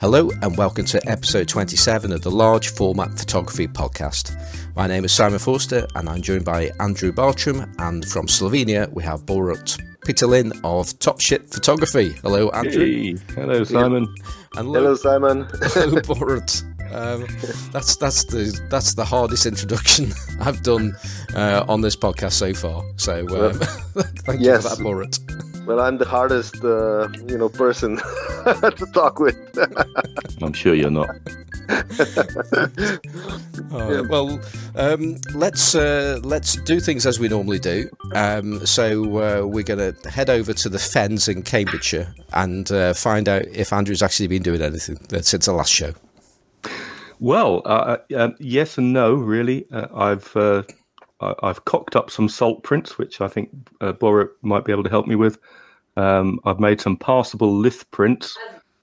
Hello, and welcome to episode 27 of the Large Format Photography Podcast. My name is Simon Forster, and I'm joined by Andrew Bartram. And from Slovenia, we have Borut Peterlin of Top Shit Photography. Hello, Andrew. Hey. Hello, Simon. And hello, Simon. hello, Borut. Um, that's that's the that's the hardest introduction I've done uh, on this podcast so far. So um, thank yes. you for that, Borut. Well, I'm the hardest, uh, you know, person to talk with. I'm sure you're not. uh, well, um, let's uh, let's do things as we normally do. Um, so uh, we're going to head over to the Fens in Cambridgeshire and uh, find out if Andrew's actually been doing anything since the last show. Well, uh, uh, yes and no, really. I've I've cocked up some salt prints, which I think uh, Bora might be able to help me with. Um, I've made some passable lith prints.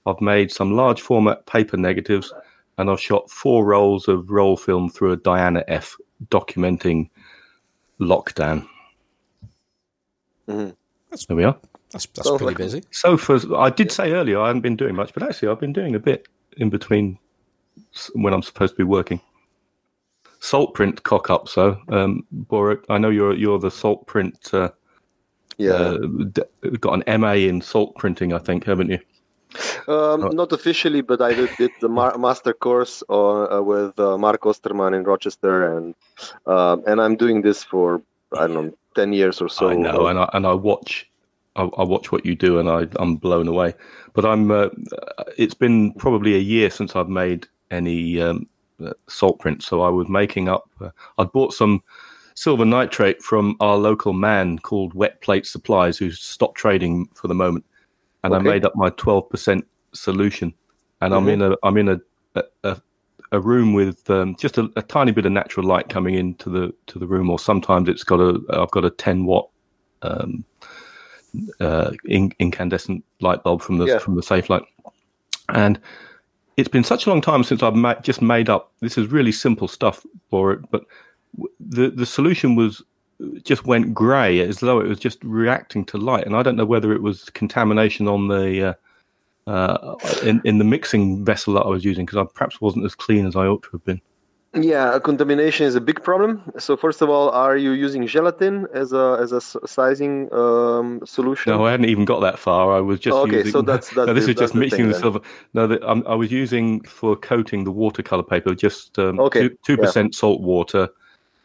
I've made some large format paper negatives, and I've shot four rolls of roll film through a Diana F documenting lockdown. Mm-hmm. there we are. That's, that's pretty busy. So for I did say earlier I haven't been doing much, but actually I've been doing a bit in between when I'm supposed to be working. Salt print cock up. So um, Boric, I know you're you're the salt print uh, yeah. Uh, got an MA in salt printing, I think, haven't you? Um, oh. Not officially, but I did, did the ma- master course uh, with uh, Mark Osterman in Rochester, and um, and I'm doing this for I don't know ten years or so. I know, and I and I watch. I, I watch what you do, and I, I'm blown away. But I'm. Uh, it's been probably a year since I've made any um, uh, salt prints, so I was making up. Uh, I'd bought some silver nitrate from our local man called Wet Plate Supplies, who's stopped trading for the moment, and okay. I made up my twelve percent solution, and mm-hmm. I'm in a I'm in a a, a room with um, just a, a, tiny bit of natural light coming into the to the room, or sometimes it's got a I've got a ten watt um, uh, in, incandescent light bulb from the yeah. from the safelight, and it's been such a long time since I've ma- just made up. This is really simple stuff for it, but the the solution was just went grey as though it was just reacting to light, and I don't know whether it was contamination on the uh, uh, in in the mixing vessel that I was using because I perhaps wasn't as clean as I ought to have been. Yeah, contamination is a big problem. So first of all, are you using gelatin as a as a sizing um, solution? No, I hadn't even got that far. I was just okay. Using, so that's, that's no, this is just mixing the, the silver. No, the, um, I was using for coating the watercolor paper just um, okay. two percent yeah. salt water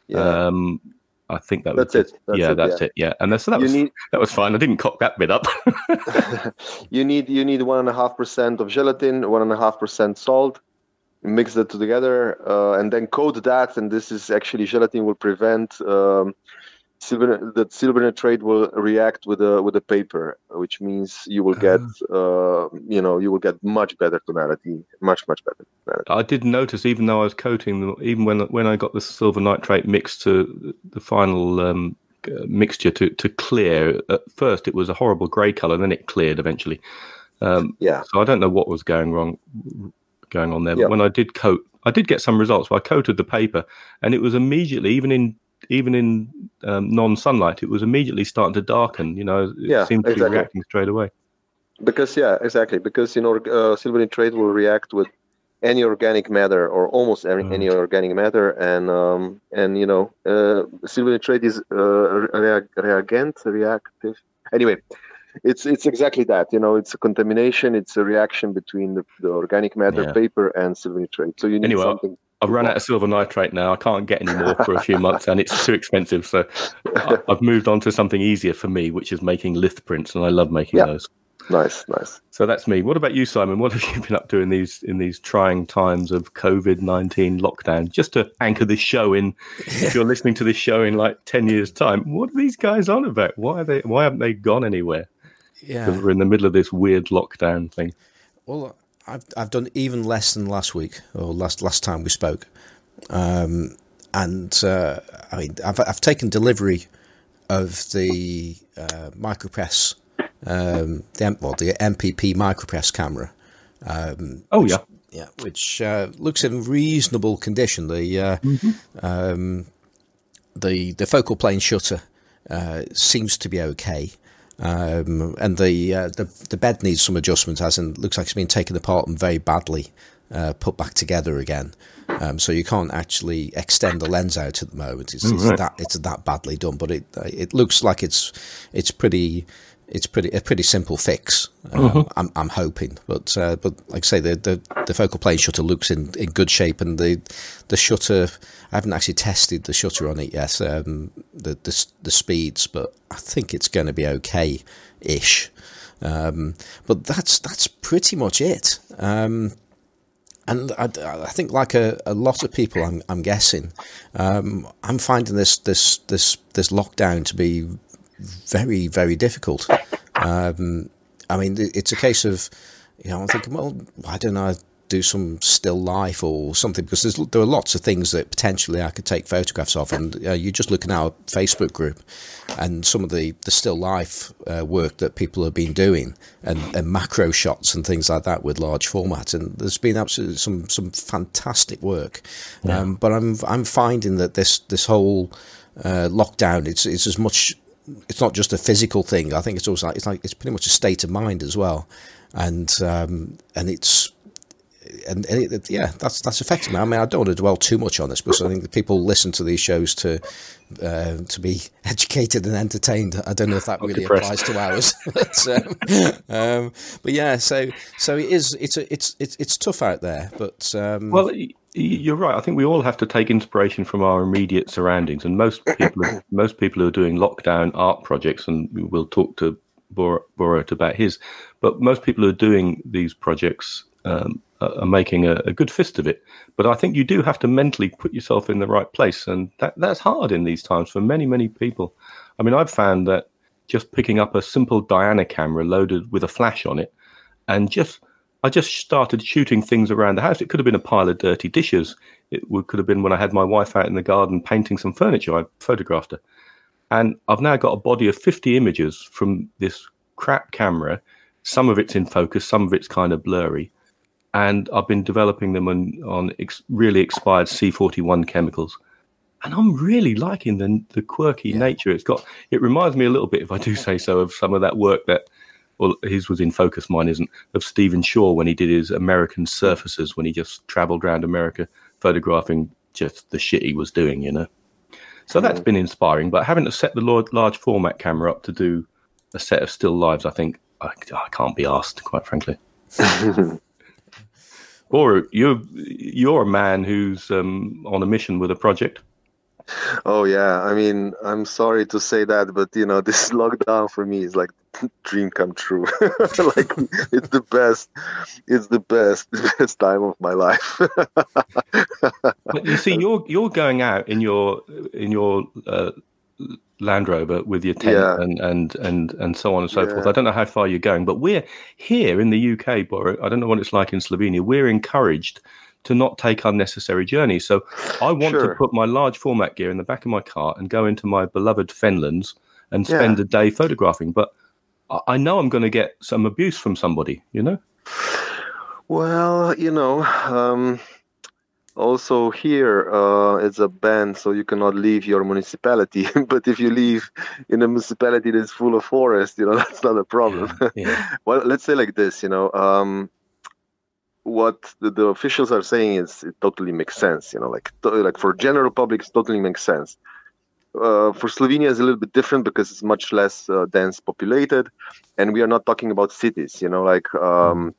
yeah. Um, I think that that's was it. That's yeah, it, that's yeah. it. Yeah, and so that you was need, that was fine. I didn't cock that bit up. you need you need one and a half percent of gelatin, one and a half percent salt. Mix that together uh, and then coat that. And this is actually gelatin will prevent um, silver that silver nitrate will react with the with the paper, which means you will get ah. uh, you know you will get much better tonality, much much better. Tonality. I did notice even though I was coating them, even when when I got the silver nitrate mixed to the final um, mixture to to clear. At first, it was a horrible grey color, then it cleared eventually. Um, yeah. So I don't know what was going wrong going on there. But when I did coat, I did get some results. I coated the paper, and it was immediately, even in even in um, non-sunlight, it was immediately starting to darken. You know, it yeah, seemed to exactly. be reacting straight away. Because yeah, exactly. Because you know, uh, silver nitrate will react with any organic matter or almost any, mm. any organic matter, and um, and you know, uh, silver nitrate is uh, reag- reagent, reactive. Anyway, it's it's exactly that. You know, it's a contamination. It's a reaction between the, the organic matter, yeah. paper, and silver nitrate. So you need anyway, something I've run out of silver nitrate now. I can't get any more for a few months, and it's too expensive. So I've moved on to something easier for me, which is making lith prints, and I love making yeah. those. Nice, nice. So that's me. What about you, Simon? What have you been up to in these in these trying times of COVID nineteen lockdown? Just to anchor this show in, if you're listening to this show in like ten years' time, what are these guys on about? Why are they? Why haven't they gone anywhere? Yeah, we're in the middle of this weird lockdown thing. Well, I've I've done even less than last week or last last time we spoke, um, and uh, I mean I've I've taken delivery of the uh, micropress, um, the well the MPP micropress camera. Um, oh which, yeah, yeah, which uh, looks in reasonable condition. The uh, mm-hmm. Um, the the focal plane shutter uh, seems to be okay. Um, and the, uh, the the bed needs some adjustment, as in looks like it's been taken apart and very badly uh, put back together again. Um, so you can't actually extend the lens out at the moment. It's, it's right. that it's that badly done, but it it looks like it's it's pretty it's pretty a pretty simple fix. Um, uh-huh. I'm, I'm hoping, but uh, but like I say, the, the, the focal plane shutter looks in, in good shape, and the the shutter I haven't actually tested the shutter on it yet, um, the, the the speeds, but I think it's going to be okay ish. Um, but that's that's pretty much it. Um, and I, I, think, like a, a, lot of people, I'm, I'm guessing, um, I'm finding this this this this lockdown to be very very difficult. Um, I mean, it's a case of you know I'm thinking, well, why don't I do some still life or something because there are lots of things that potentially I could take photographs of. And uh, you just look at our Facebook group and some of the, the still life uh, work that people have been doing and, and, macro shots and things like that with large format. And there's been absolutely some, some fantastic work. Yeah. Um, but I'm, I'm finding that this, this whole uh, lockdown, it's, it's as much, it's not just a physical thing. I think it's also, like, it's like, it's pretty much a state of mind as well. And, um, and it's, and, and it, yeah, that's that's affecting me. I mean, I don't want to dwell too much on this because I think that people listen to these shows to uh, to be educated and entertained. I don't know if that really depressed. applies to ours, but, um, um, but yeah, so so it is. It's a, it's it's it's tough out there, but um, well. You're right. I think we all have to take inspiration from our immediate surroundings, and most people, most people who are doing lockdown art projects, and we'll talk to Borat about his, but most people who are doing these projects um, are making a, a, good fist of it. But I think you do have to mentally put yourself in the right place, and that that's hard in these times for many many people. I mean, I've found that just picking up a simple Diana camera loaded with a flash on it, and just I just started shooting things around the house. It could have been a pile of dirty dishes. It would, could have been when I had my wife out in the garden painting some furniture. I photographed her, and I've now got a body of fifty images from this crap camera. Some of it's in focus, some of it's kind of blurry and I've been developing them on on ex- really expired C41 chemicals, and I'm really liking the the quirky yeah. nature it's got. It reminds me a little bit, if I do say so, of some of that work that. Well, his was in focus, mine isn't. Of Stephen Shore when he did his American surfaces, when he just travelled around America photographing just the shit he was doing, you know. So that's been inspiring. But having to set the large format camera up to do a set of still lives, I think I, I can't be asked, quite frankly. Or you're you're a man who's um, on a mission with a project. Oh yeah, I mean, I'm sorry to say that, but you know, this lockdown for me is like dream come true. like it's the best, it's the best, best time of my life. but you see, you're you're going out in your in your uh, Land Rover with your tent yeah. and, and and and so on and so yeah. forth. I don't know how far you're going, but we're here in the UK, Bora. I don't know what it's like in Slovenia. We're encouraged to not take unnecessary journeys. So I want sure. to put my large format gear in the back of my car and go into my beloved Fenlands and spend yeah. a day photographing. But I know I'm going to get some abuse from somebody, you know? Well, you know, um, also here uh, it's a ban so you cannot leave your municipality but if you leave in a municipality that's full of forest you know that's not a problem yeah, yeah. well let's say like this you know um, what the, the, officials are saying is it totally makes sense you know like to, like for general public it totally makes sense uh, for Slovenia is a little bit different because it's much less uh, dense populated, and we are not talking about cities. You know, like um,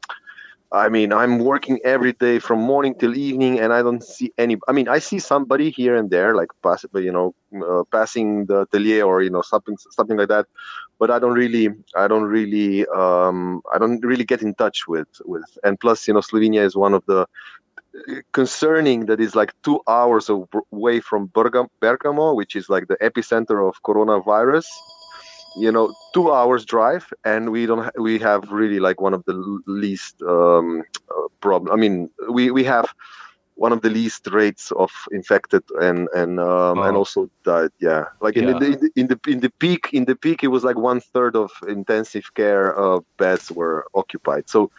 I mean, I'm working every day from morning till evening, and I don't see any. I mean, I see somebody here and there, like pass, you know, uh, passing the atelier or you know something, something like that. But I don't really, I don't really, um, I don't really get in touch with with. And plus, you know, Slovenia is one of the concerning that is like two hours away from Bergamo, which is like the epicenter of coronavirus you know two hours drive and we don't ha- we have really like one of the least um, uh, problem i mean we we have one of the least rates of infected and and um, oh. and also died yeah like yeah. In, the, in the in the peak in the peak it was like one third of intensive care uh, beds were occupied so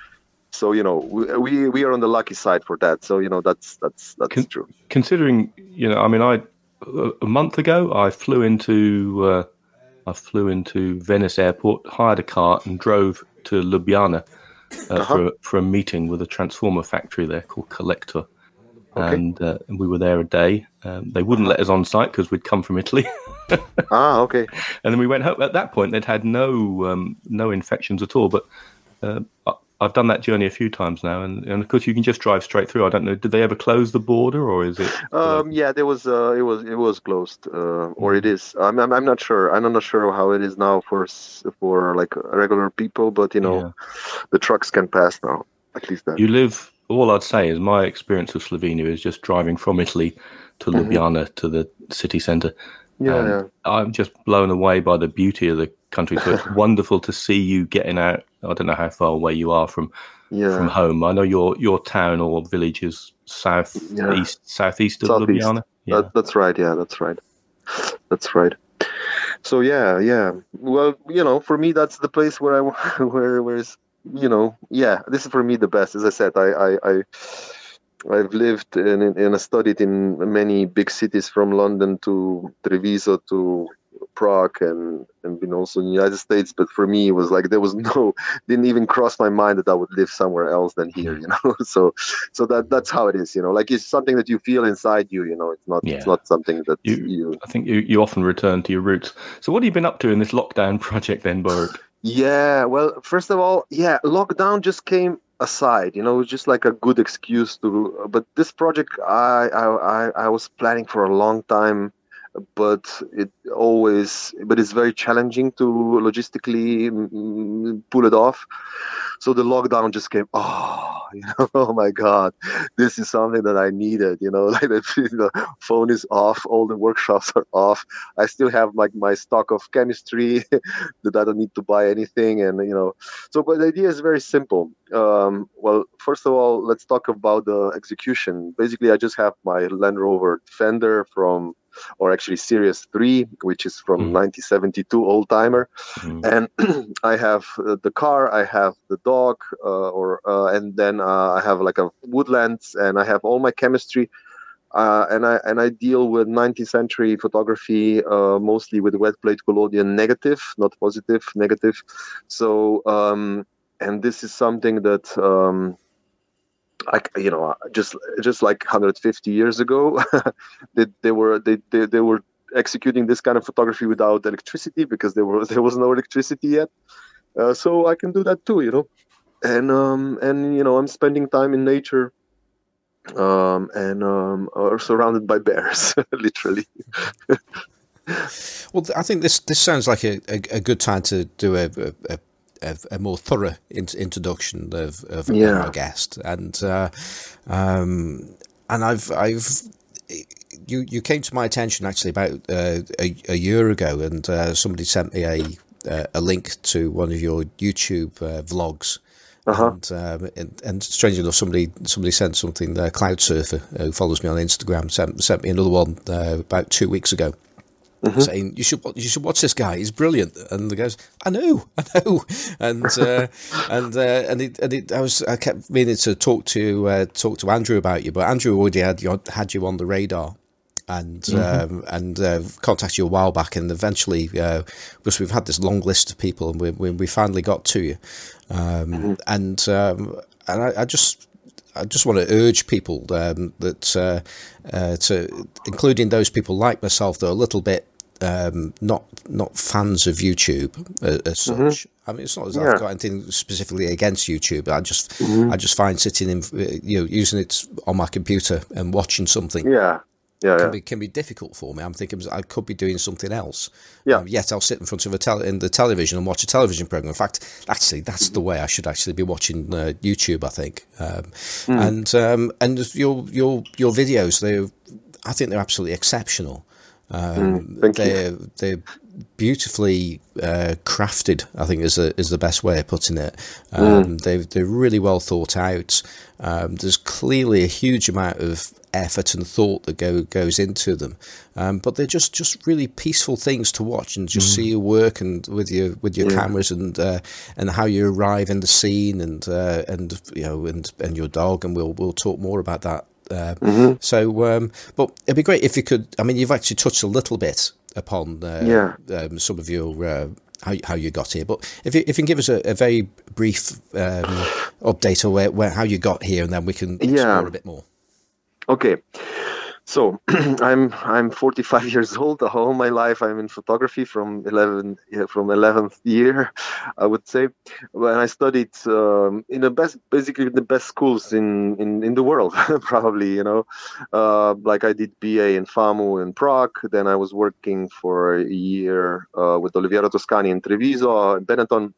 so you know we we are on the lucky side for that so you know that's that's that's Con- true considering you know i mean i a month ago i flew into uh, I flew into Venice Airport, hired a car, and drove to Ljubljana uh, Uh-huh. for for a meeting with a transformer factory there called Kolektor. And, uh, we were there a day. Um, they wouldn't let us on site because we'd come from Italy. Ah, okay. and then we went home. At that point, they'd had no um, no infections at all. But uh, I've done that journey a few times now, and, and of course you can just drive straight through. I don't know. Did they ever close the border, or is it? uh, Um, yeah, there was uh, it was it was closed, uh, or it is. I'm, I'm I'm not sure. I'm not sure how it is now for for like regular people, but you know, Yeah. the trucks can pass now. At least that. You live. All I'd say is my experience of Slovenia is just driving from Italy to Mm-hmm. Ljubljana to the city centre. Yeah. I'm just blown away by the beauty of the country. So it's wonderful to see you getting out. I don't know how far away you are from Yeah. from home. I know your your town or village is south Yeah. east southeast of Southeast. Ljubljana. Yeah. That, that's right. Yeah, that's right. That's right. So yeah, yeah. Well, you know, for me, that's the place where I where where is you know, yeah. This is for me the best. As I said, I I. I I've lived and, and studied in many big cities from London to Treviso to Prague and, and been also in the United States. But for me, it was like there was no, didn't even cross my mind that I would live somewhere else than here, mm. you know. so, so that that's how it is, you know. Like it's something that you feel inside you, you know. It's not, Yeah. it's not something that You- you I think you, you often return to your roots. So what have you been up to in this lockdown project then, Borut? Yeah, well, first of all, yeah, lockdown just came aside. You know, it was just like a good excuse to. But this project, I I I, I was planning for a long time, but it always, but it's very challenging to logistically mm, pull it off. So the lockdown just came. Oh, you know, oh my God, this is something that I needed. You know, like the, the phone is off, all the workshops are off. I still have like my stock of chemistry that I don't need to buy anything, and you know, so but the idea is very simple. Um, well, first of all, let's talk about the execution. Basically, I just have my Land Rover Defender from, or actually Series Three, which is from Mhm. 1972 old timer, Mm. and I have uh, the car, I have the dog, uh, or uh, and then uh, I have like a woodlands, and I have all my chemistry. Uh, and I and I deal with 19th century photography uh, mostly with wet plate collodion negative, not positive, negative. So um, and this is something that um, like you know just just like 150 years ago, they, they were they, they they were executing this kind of photography without electricity because there were there was no electricity yet. Uh, so I can do that too, you know, and um, and you know I'm spending time in nature um, and um, are surrounded by bears, literally. Well, I think this this sounds like a, a, a good time to do a a, a, a more thorough in, introduction of, of Yeah. our guest, and uh, um, and I've I've you you came to my attention actually about uh, a, a year ago, and uh, somebody sent me a uh, a link to one of your YouTube uh, vlogs. Uh-huh. And, um, and and strangely enough, somebody somebody sent something. Uh, Cloud Surfer, who follows me on Instagram, sent sent me another one uh, about two weeks ago, saying you should you should watch this guy. He's brilliant. And the goes, I know, I know. And uh, and uh, and it, and it, I was I kept meaning to talk to uh, talk to Andrew about you, but Andrew already had you had you on the radar. And um, and uh, contacted you a while back, and eventually, uh, because we've had this long list of people, and we, we, we finally got to you, um, and um, and I, I just I just want to urge people um, that uh, uh, to, including those people like myself that are a little bit um, not not fans of YouTube uh, as such. I mean, it's not as Yeah. I've got anything specifically against YouTube. I just I just find sitting in uh, you know using it on my computer and watching something Yeah, yeah, can yeah. be can be difficult for me. I'm thinking I could be doing something else. Yeah. Um, yet I'll sit in front of a tele- in the television and watch a television program. In fact, actually, that's the way I should actually be watching uh, YouTube. I think. Um, And um, and your your your videos, they I think they're absolutely exceptional. Um, you. they're they're beautifully uh, crafted. I think is a, is the best way of putting it. Um, They they're really well thought out. Um, there's clearly a huge amount of effort and thought that go goes into them, um, but they're just, just really peaceful things to watch and just see your work and with your with your cameras and uh, and how you arrive in the scene and uh, and you know and and your dog and we'll we'll talk more about that. Uh, So, um, but it'd be great if you could. I mean, you've actually touched a little bit upon uh, Yeah. um, some of your uh, how how you got here. But if you, if you can give us a, a very brief um, update on where, where how you got here, and then we can explore Yeah. a bit more. Okay. So I'm I'm 45 years old. All my life I'm in photography from 11 yeah, from 11th year, I would say. When I studied um, in the best, basically the best schools in in, in the world, probably you know, uh, like I did BA in FAMU in Prague. Then I was working for a year uh, with Oliviero Toscani in Treviso, in Benetton.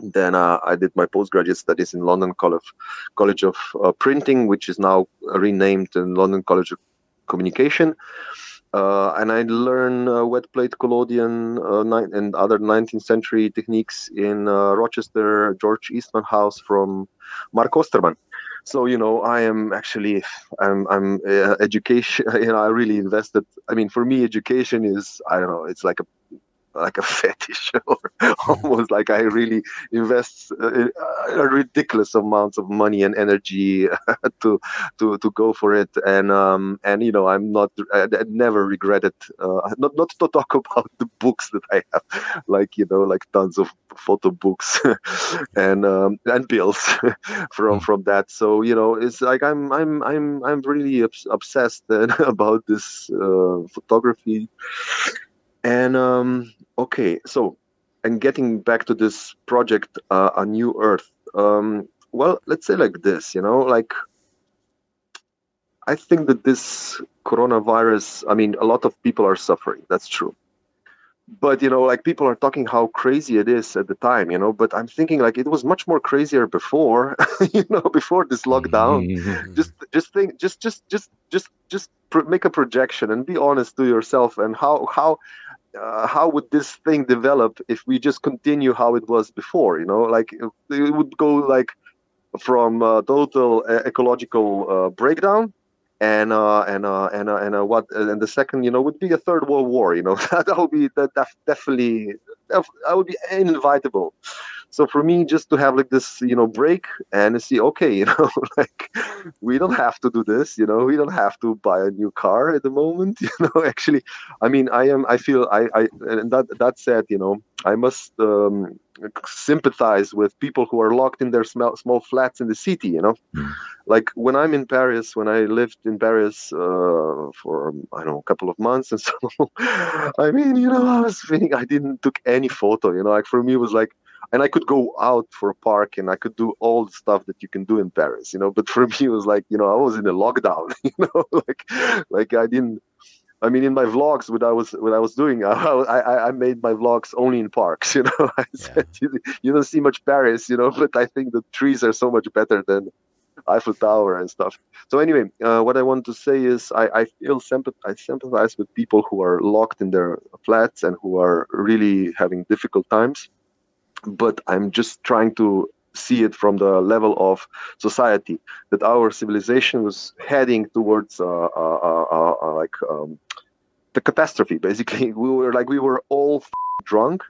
Then uh, I did my postgraduate studies in London College College of uh, Printing, which is now renamed in London College of Communication. Uh, and I learned uh, wet plate collodion uh, ni- and other 19th century techniques in Rochester, George Eastman House from Mark Osterman. So you know, I am actually, I'm, I'm uh, education. You know, I really invested. I mean, for me, education is, I don't know, it's like a like a fetish or almost like I really invest uh, a ridiculous amounts of money and energy to to to go for it. And um and you know I'm not I, I never regretted uh, not not to talk about the books that I have like you know like tons of photo books and um and bills from from that. So you know it's like I'm I'm I'm I'm really obs- obsessed about this uh, photography and um, okay, so and getting back to this project, uh, a new Earth. Um, well, let's say like this, you know, like I think that this coronavirus. I mean, a lot of people are suffering. That's true. But you know, like people are talking how crazy it is at the time, you know. But I'm thinking like it was much more crazier before, you know, before this lockdown just just think just just just just just pr- make a projection and be honest to yourself and how how uh, how would this thing develop if we just continue how it was before you know? Like it would go like from total uh, ecological uh, breakdown and uh, and uh, and uh, and uh, what and the second you know would be a third world war you know? That would be that, that definitely that would be inevitable so for me just to have like this you know break and see okay you know like we don't have to do this you know we don't have to buy a new car at the moment you know actually i mean i am i feel i i and that that said you know i must um, sympathize with people who are locked in their small, small flats in the city you know Mm. like when i'm in paris when i lived in paris uh, for i don't know a couple of months and so i mean you know i was feeling i didn't took any photo you know like for me it was like and I could go out for a park and I could do all the stuff that you can do in Paris, you know. But for me, it was like, you know, I was in a lockdown, you know, like, like I didn't. I mean, in my vlogs, what I was what I was doing, I, I, I made my vlogs only in parks, you know. I said you, you don't see much Paris, you know, but I think the trees are so much better than Eiffel Tower and stuff. So anyway, uh, what I want to say is I, I feel sympath- I sympathize with people who are locked in their flats and who are really having difficult times but I'm just trying to see it from the level of society that our civilization was heading towards uh, uh, uh, uh, like um, the catastrophe. Basically, we were like we were all f- drunk.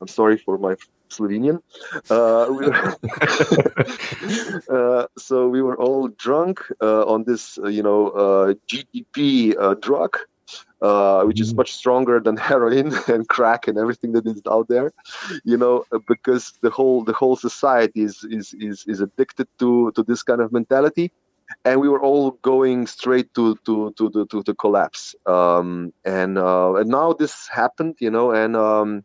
I'm sorry for my Slovenian. Uh, we were uh, so we were all drunk uh, on this, uh, you know, uh, GDP uh, drug, uh, which is much stronger than heroin and crack and everything that is out there, you know, uh, because the whole the whole society is is is, is addicted to to this kind of mentality. And we were all going straight to to to to, to, to collapse. Um, and uh, and now this happened, you know, and um,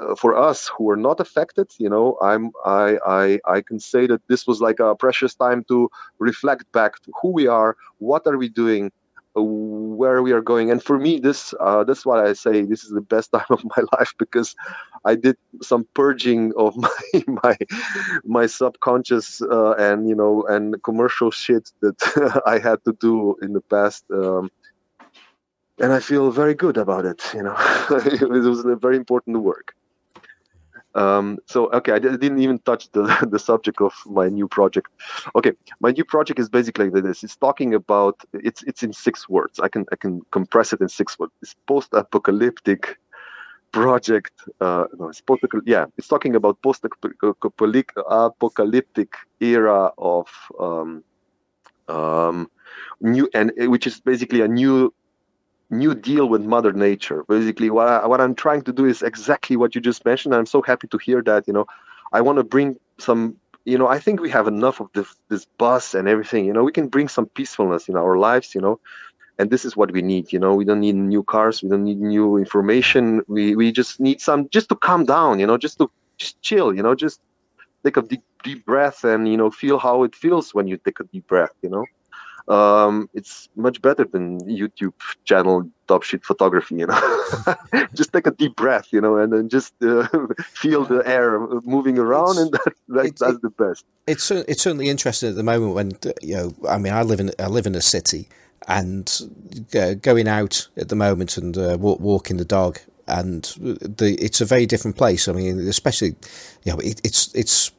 uh, for us who were not affected, you know, I'm I, I I can say that this was like a precious time to reflect back to who we are, what are we doing, where we are going. And for me, this uh, that's why I say this is the best time of my life because I did some purging of my my my subconscious uh, and you know and commercial shit that I had to do in the past. Um, and I feel very good about it. You know, it was a very important work. Um, so okay, I didn't even touch the the subject of my new project. Okay, my new project is basically this. It's talking about it's it's in six words. I can I can compress it in six words. It's post-apocalyptic project. Uh, no, it's post yeah. It's talking about post-apocalyptic era of um, um, new and which is basically a new new deal with Mother Nature. Basically, what I, what I'm trying to do is exactly what you just mentioned. I'm so happy to hear that. You know, I want to bring some. You know, I think we have enough of this this buzz and everything. You know, we can bring some peacefulness in our lives. You know, and this is what we need. You know, we don't need new cars. We don't need new information. We we just need some just to calm down. You know, just to just chill. You know, just take a deep deep breath and you know feel how it feels when you take a deep breath. You know um, it's much better than YouTube channel top shit photography. You know, just take a deep breath, you know, and then just uh, feel the air moving around, it's, and that, that, it, that's the best. It's it's certainly interesting at the moment when you know. I mean, I live in I live in a city, and uh, going out at the moment and uh, walk, walking the dog and the it's a very different place. I mean, especially you know, it, it's it's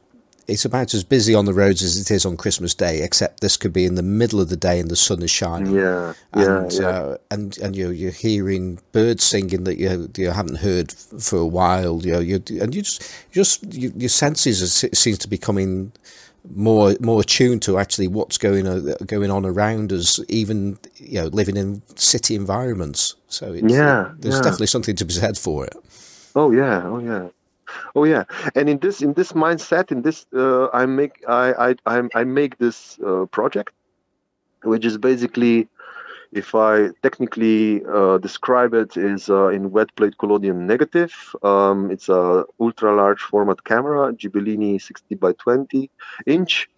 it's about as busy on the roads as it is on Christmas Day, except this could be in the middle of the day and the sun is shining. Yeah, and, yeah, yeah. Uh, and and you're you're hearing birds singing that you you haven't heard for a while. You know, you and you just just you, your senses are, seems to be coming more more attuned to actually what's going on, going on around us, even you know living in city environments. So yeah, there's yeah. definitely something to be said for it. Oh yeah, oh yeah. Oh yeah, and in this in this mindset, in this uh, I make I I I make this uh, project, which is basically, if I technically uh, describe it, is uh, in wet plate collodion negative. Um, it's a ultra large format camera, Gibellini 60 by 20 inch,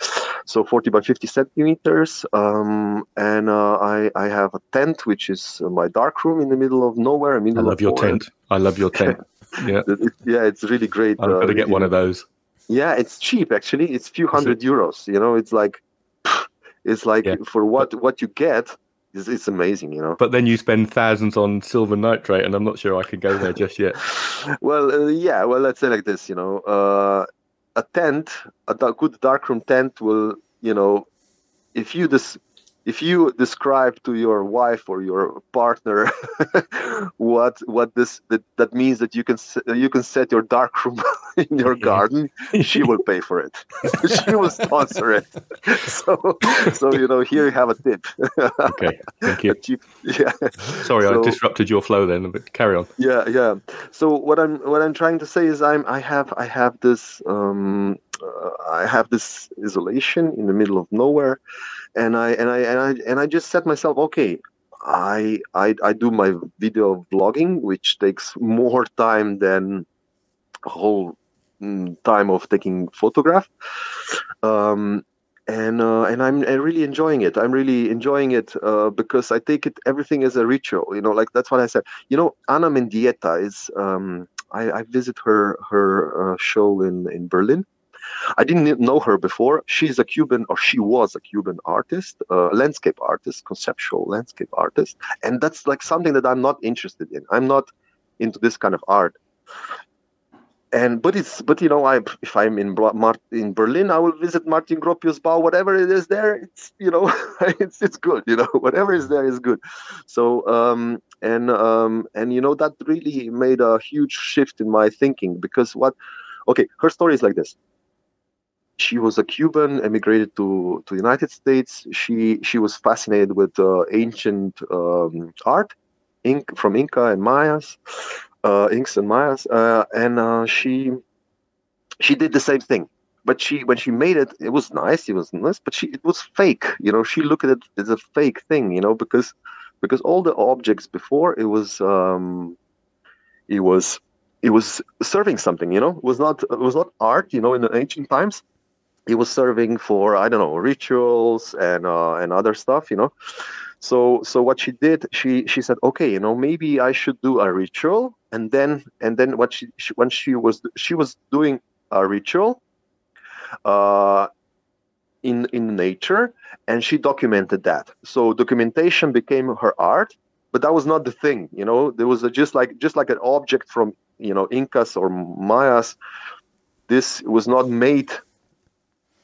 so 40 by 50 centimeters. Um, and uh, I I have a tent, which is my dark room in the middle of nowhere. I love your tent. I love your tent. Yeah, yeah, it's really great. I'm gonna get one of those. Yeah, it's cheap actually. It's few hundred euros. You know, it's like, it's like yeah. for what what you get, it's, it's amazing. You know. But then you spend thousands on silver nitrate, and I'm not sure I can go there just yet. well, uh, yeah. Well, let's say like this. You know, uh, a tent, a good darkroom tent will, you know, if you just if you describe to your wife or your partner what what this that, that means that you can you can set your dark room in your garden she will pay for it. She will sponsor it. So so you know here you have a tip. Okay thank you. Cheap, yeah. Sorry so, i disrupted your flow then but carry on. Yeah yeah. So what i'm what i'm trying to say is i'm i have i have this um uh, i have this isolation in the middle of nowhere and I and I and I and I just set myself okay. I I I do my video vlogging, which takes more time than a whole mm, time of taking photograph. Um, and uh, and I'm really enjoying it. I'm really enjoying it uh, because I take it everything as a ritual. You know, like that's what I said. You know, Ana Mendieta is. Um, I, I visit her her uh, show in in Berlin, I didn't know her before. She's a Cuban, or she was a Cuban artist, landscape artist, conceptual landscape artist, and that's like something that I'm not interested in. I'm not into this kind of art. And but it's but you know I if I'm in in Berlin I will visit Martin Gropius Bau whatever it is there it's you know it's it's good you know whatever is there is good so um and um and you know that really made a huge shift in my thinking because what okay her story is like this she was a Cuban, emigrated to to the United States. She she was fascinated with uh, ancient um, art, ink from Inca and Mayas, uh, Incas and Mayas, uh, and uh, she she did the same thing. But she when she made it, it was nice. It was nice, but she it was fake. You know, she looked at it as a fake thing. You know, because because all the objects before it was um, it was it was serving something. You know, it was not it was not art. You know, in the ancient times he was serving for I don't know rituals and uh, and other stuff, you know. So so what she did, she she said, okay, you know, maybe I should do a ritual, and then and then what she, she when she was she was doing a ritual, uh, in in nature, and she documented that. So documentation became her art, but that was not the thing, you know. There was a, just like just like an object from you know Incas or Mayas. This was not made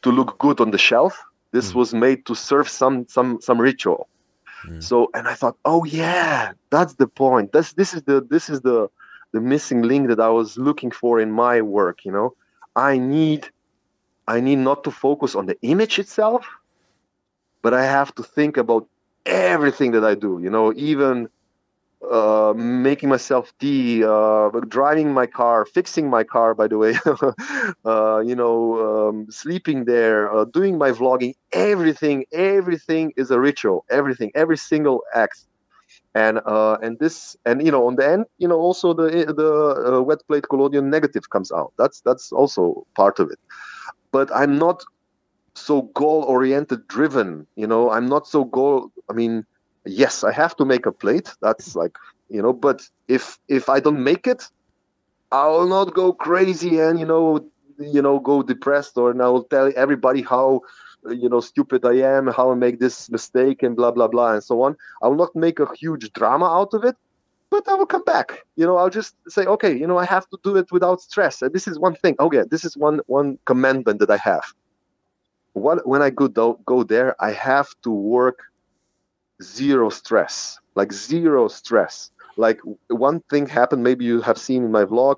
to look good on the shelf. This mm. was made to serve some some some ritual. Mm. So and I thought, oh yeah, that's the point. This this is the this is the the missing link that I was looking for in my work. You know, I need I need not to focus on the image itself, but I have to think about everything that I do. You know, even uh, making myself tea, uh, driving my car, fixing my car, by the way, uh, you know, um, sleeping there, uh, doing my vlogging, everything, everything is a ritual. Everything, every single act, and uh, and this, and you know, on the end, you know, also the the uh, wet plate collodion negative comes out. That's that's also part of it. But I'm not so goal oriented driven. You know, I'm not so goal. I mean yes i have to make a plate. That's like you know but if if i don't make it i will not go crazy and you know you know go depressed or and i will tell everybody how you know stupid i am how i make this mistake and blah blah blah and so on. I will not make a huge drama out of it but i will come back. You know i'll just say okay you know i have to do it without stress. And this is one thing. Okay this is one one commandment that i have. What when i go go there i have to work zero stress, like zero stress. Like one thing happened, maybe you have seen in my vlog.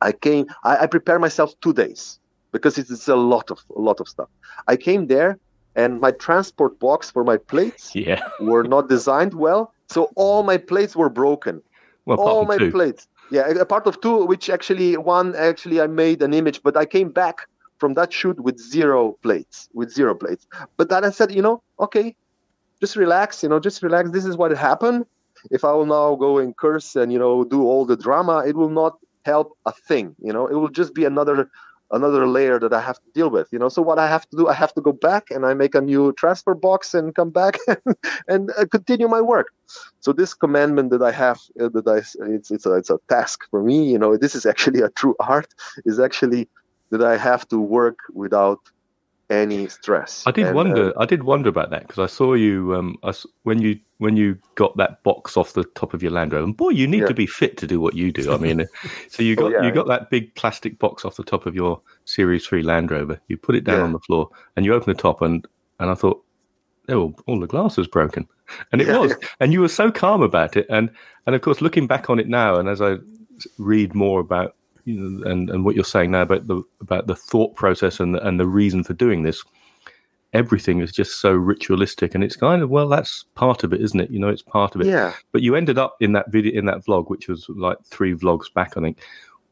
I came, I, I prepare myself two days because it's, it's a lot of a lot of stuff. I came there and my transport box for my plates yeah. were not designed well, so all my plates were broken. Well, all my two. plates. Yeah, a part of two, which actually one actually I made an image, but I came back from that shoot with zero plates, with zero plates. But then I said, you know, okay, just relax, you know, just relax. This is what happened. If I will now go and curse and you know do all the drama, it will not help a thing. You know, it will just be another another layer that I have to deal with. You know, so what I have to do, I have to go back and I make a new transfer box and come back and, and uh, continue my work. So this commandment that I have, uh, that I it's it's a it's a task for me. You know, this is actually a true art. Is actually that I have to work without any stress. I did and, wonder. Uh, I did wonder about that because I saw you um, I, when you when you got that box off the top of your Land Rover. And boy, you need yeah. to be fit to do what you do. I mean, so you got oh, yeah, you got that big plastic box off the top of your Series Three Land Rover. You put it down yeah. on the floor and you open the top and and I thought, oh, all the glass was broken, and it was. And you were so calm about it. And and of course, looking back on it now, and as I read more about you know, and and what you're saying now about the about the thought process and the, and the reason for doing this everything is just so ritualistic and it's kind of well that's part of it isn't it? You know it's part of it. Yeah. But you ended up in that video in that vlog which was like three vlogs back i think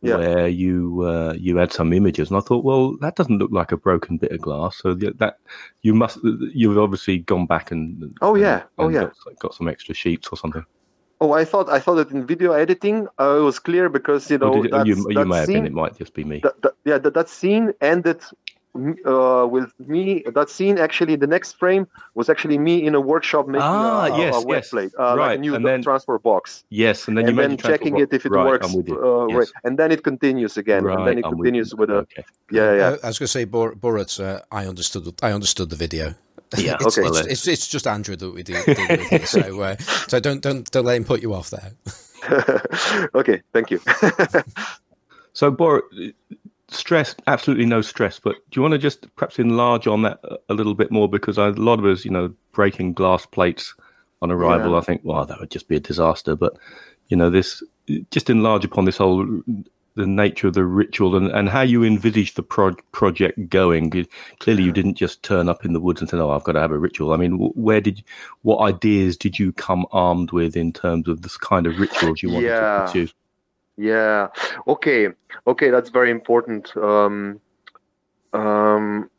yeah. where you uh, you had some images. And i thought well that doesn't look like a broken bit of glass. So that you must you've obviously gone back and oh yeah. And, oh yeah. got, got some extra sheets or something Oh, I thought I thought that in video editing uh, it was clear because you know oh, you, you, you may have been. It might just be me. That, that, yeah, that, that scene ended uh, with me. That scene actually, the next frame was actually me in a workshop making ah, a, yes, a, wet yes. plate, uh, right. like a new and then, transfer box. Yes, and then and you then checking it if it right, works. I'm with you. Uh, yes. right, and then it continues again, right, and then it I'm continues with, with, a. Okay. Yeah, yeah. I was going to say, Bor- Borat. Uh, I understood. I understood the video. Yeah, it's, okay. It's, it's, it's, just Andrew that we do. do with here, so uh, so don't don't don't let him put you off there. okay, thank you. so, Bor, stress, absolutely no stress. But do you want to just perhaps enlarge on that a little bit more? Because a lot of us, you know, breaking glass plates on arrival, yeah. I think, well, that would just be a disaster. But you know, this just enlarge upon this whole the nature of the ritual and, and how you envisage the pro- project going. Clearly, you didn't just turn up in the woods and say, "Oh, I've got to have a ritual." I mean, where did, what ideas did you come armed with in terms of this kind of rituals you wanted yeah. to pursue? Yeah. Okay. Okay, that's very important. Um, um,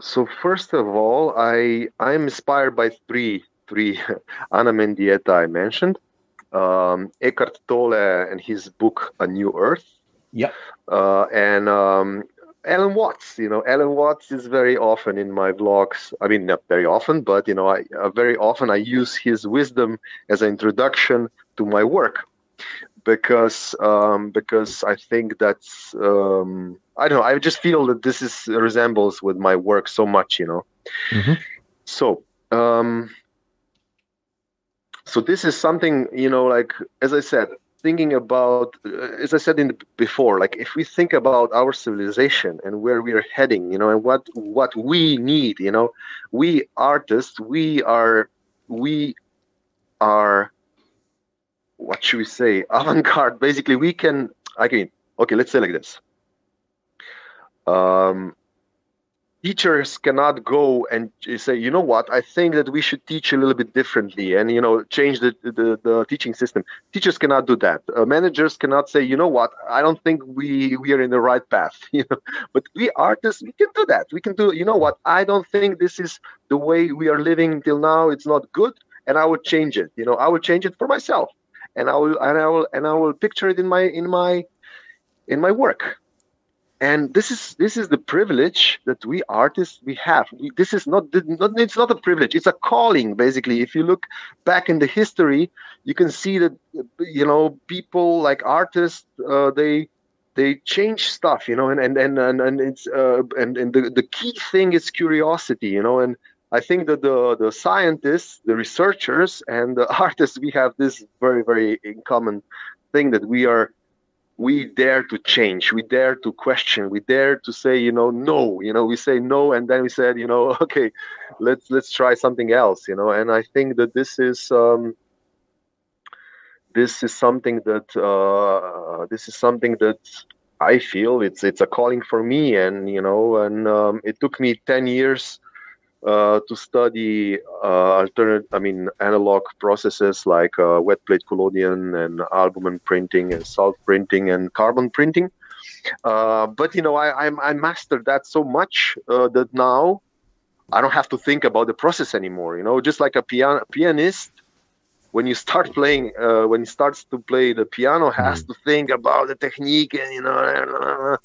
so first of all, I I'm inspired by three three Ana Mendieta I mentioned um, Eckhart Tolle and his book A New Earth. Yeah. Uh, and um, Alan Watts. You know, Alan Watts is very often in my vlogs. I mean, not very often, but you know, I uh, very often I use his wisdom as an introduction to my work because um, because I think that's um, I don't know. I just feel that this is resembles with my work so much. You know. Mm-hmm. So. Um, so this is something you know like as i said thinking about uh, as i said in the, before like if we think about our civilization and where we are heading you know and what what we need you know we artists we are we are what should we say avant-garde. Basically we can again okay let's say like this. Um teachers cannot go and say, you know what, I think that we should teach a little bit differently and, you know, change the, the, the teaching system. Teachers cannot do that. Uh, managers cannot say, you know what, I don't think we, we are in the right path, you know, but we artists, we can do that. We can do, you know what, I don't think this is the way we are living till now. It's not good. And I would change it, you know, I will change it for myself and I will, and I will, and I will picture it in my, in my, in my work and this is this is the privilege that we artists we have. This is not, not it's not a privilege. It's a calling basically. If you look back in the history you can see that you know people like artists uh, they they change stuff you know and and and and, and it's uh, and and the, the key thing is curiosity you know and i think that the the scientists the researchers and the artists we have this very very in common thing that we are we dare to change we dare to question we dare to say you know no you know we say no and then we said you know okay let's let's try something else you know and i think that this is um this is something that uh this is something that i feel it's it's a calling for me and you know and um, it took me 10 years uh, to study uh, alternate, I mean, analog processes like uh, wet plate collodion and albumen printing and salt printing and carbon printing. Uh, but you know, I, I, I mastered that so much uh, that now I don't have to think about the process anymore. You know, just like a piano pianist, when you start playing, uh, when he starts to play the piano, has mm. to think about the technique and you know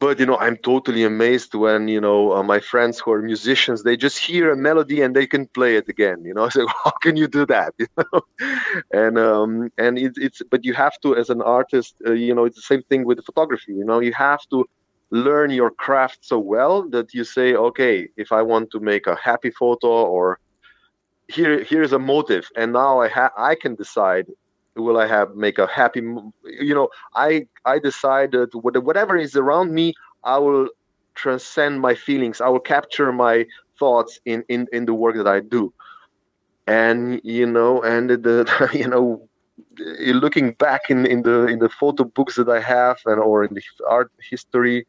but you know i'm totally amazed when you know uh, my friends who are musicians they just hear a melody and they can play it again you know? I say how can you do that? You know? And um and it, it's but you have to as an artist uh, you know it's the same thing with photography you know? You have to learn your craft so well that you say okay if i want to make a happy photo or here here's a motive and now i ha- i can decide will I have make a happy you know I I decided whatever is around me I will transcend my feelings. I will capture my thoughts in in in the work that I do. And you know and the you know eh, looking back in in the in the photo books that I have and or in the art history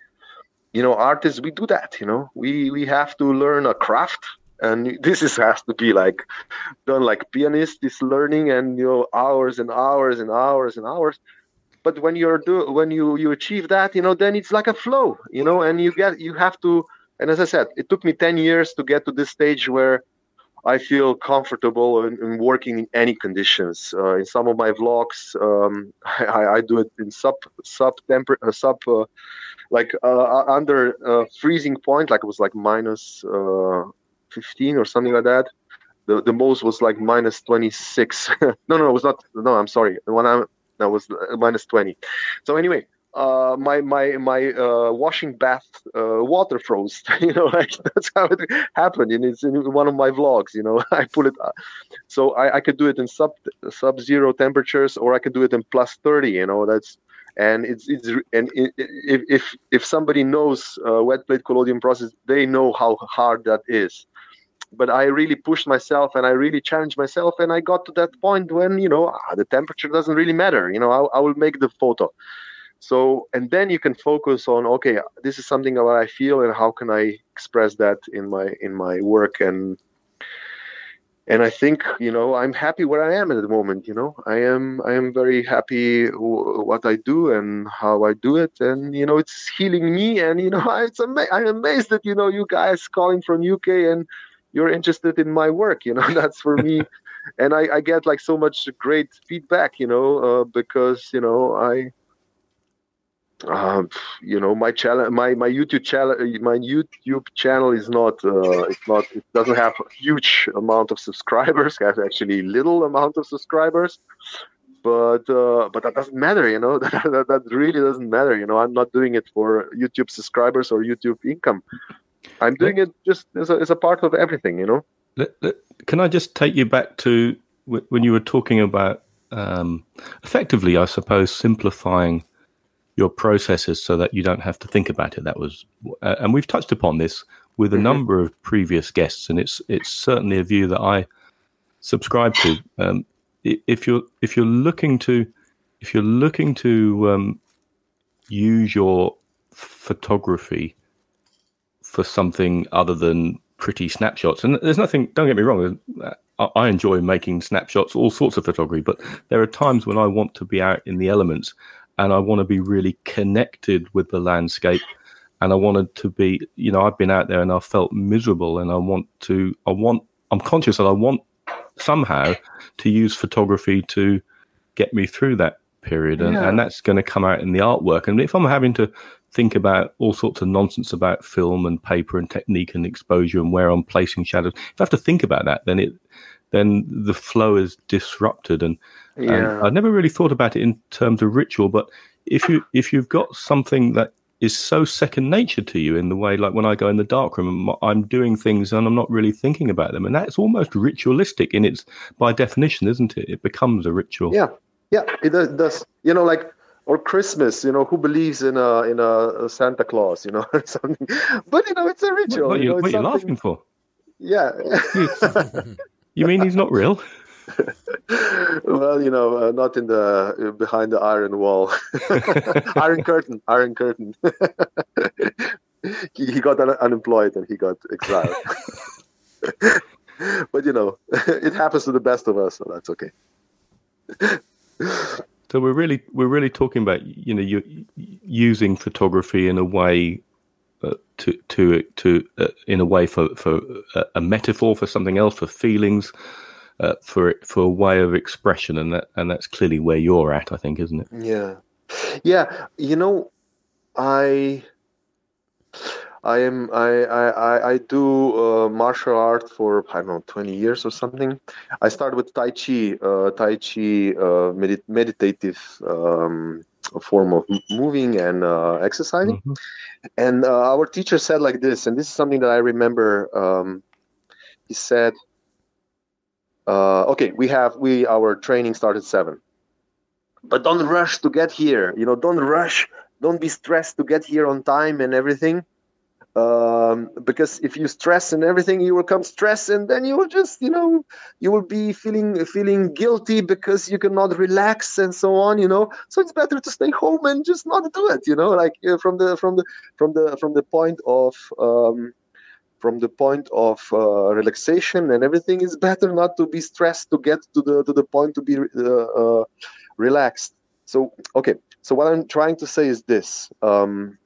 you know artists we do that you know. We we have to learn a craft and this is has to be like done like pianist is learning and you know hours and hours and hours and hours. But when you're do when you you achieve that you know then it's like a flow you know and you get you have to and as i said it took me 10 years to get to this stage where i feel comfortable in, in working in any conditions. Uh, in some of my vlogs um, I, I, do it in sub sub temper uh, sub uh, like uh, under uh, freezing point like it was like minus uh, 15 or something like that. The the most was like minus 26. no, no, it was not. No, I'm sorry. The one I that was uh, minus 20. So anyway, uh, my my my uh, washing bath uh, water froze. you know, like that's how it happened, and it's in one of my vlogs. You know, I put it, uh, so I, I could do it in sub sub zero temperatures, or I could do it in plus 30. You know, that's and it's it's and if if if somebody knows uh, wet plate collodion process, they know how hard that is but I really pushed myself and I really challenged myself, and I got to that point when you know ah, the temperature doesn't really matter. You know, I, I will make the photo. So and then you can focus on okay, this is something that I feel, and how can I express that in my in my work and and I think you know I'm happy where I am at the moment. You know, I am I am very happy w- what I do and how I do it, and you know it's healing me. And you know, it's I'm amazed that you know you guys calling from UK and you're interested in my work you know that's for me. And I, I get like so much great feedback you know uh, because you know i um, you know my channel my my youtube channel my youtube channel is not uh, it's not it doesn't have a huge amount of subscribers it has actually little amount of subscribers. But uh, but that doesn't matter you know that, that, that really doesn't matter you know i'm not doing it for youtube subscribers or youtube income I'm doing it just as a, as a part of everything, you know. Can I just take you back to when you were talking about um, effectively, I suppose, simplifying your processes so that you don't have to think about it. That was, uh, and we've touched upon this with a mm-hmm. number of previous guests, and it's it's certainly a view that I subscribe to. Um, if you're if you're looking to if you're looking to um, use your photography for something other than pretty snapshots. And there's nothing. Don't get me wrong. I enjoy making snapshots, all sorts of photography, but there are times when I want to be out in the elements and I want to be really connected with the landscape. And I wanted to be, you know, I've been out there and I've felt miserable and I want to, I want, I'm conscious that I want somehow to use photography to get me through that period. And, yeah. and that's going to come out in the artwork. And if I'm having to think about all sorts of nonsense about film and paper and technique and exposure and where I'm placing shadows, if I have to think about that, then it, then the flow is disrupted. And, yeah. and I never really thought about it in terms of ritual, but if you if you've got something that is so second nature to you in the way like when I go in the dark darkroom I'm doing things and I'm not really thinking about them. And that's almost ritualistic in its by definition isn't it? It becomes a ritual. Yeah. Yeah. It does you know like or Christmas, you know, who believes in a in a, Santa Claus, you know, or something. But you know, it's a ritual. What, what, you, know, what are you laughing for? Yeah. you mean he's not real? well, you know, uh, not in the uh, behind the iron wall, iron curtain, iron curtain. he, he, got un- unemployed and he got exiled. but you know, it happens to the best of us, so that's okay. So we're really we're really talking about you know you using photography in a way uh, to to to uh, in a way for for a, a metaphor for something else for feelings uh, for for a way of expression, and that and that's clearly where you're at, I think, isn't it? Yeah, yeah. You know, I. I am I I I do uh, martial art for I don't know 20 years or something. I started with Tai Chi, uh, Tai Chi uh, medit- meditative um, form of moving and uh, exercising. Mm-hmm. And uh, our teacher said like this, and this is something that I remember. Um, he said, uh, okay, we have we our training started seven, but don't rush to get here. You know, don't rush. Don't be stressed to get here on time and everything. Um, because if you stress and everything, you will come stress, and then you will just, you know, you will be feeling feeling guilty because you cannot relax and so on. You know, so it's better to stay home and just not do it. You know, like uh, from the from the from the from the point of um, from the point of uh, relaxation and everything it's better not to be stressed to get to the to the point to be uh, uh, relaxed so okay so what i'm trying to say is this um,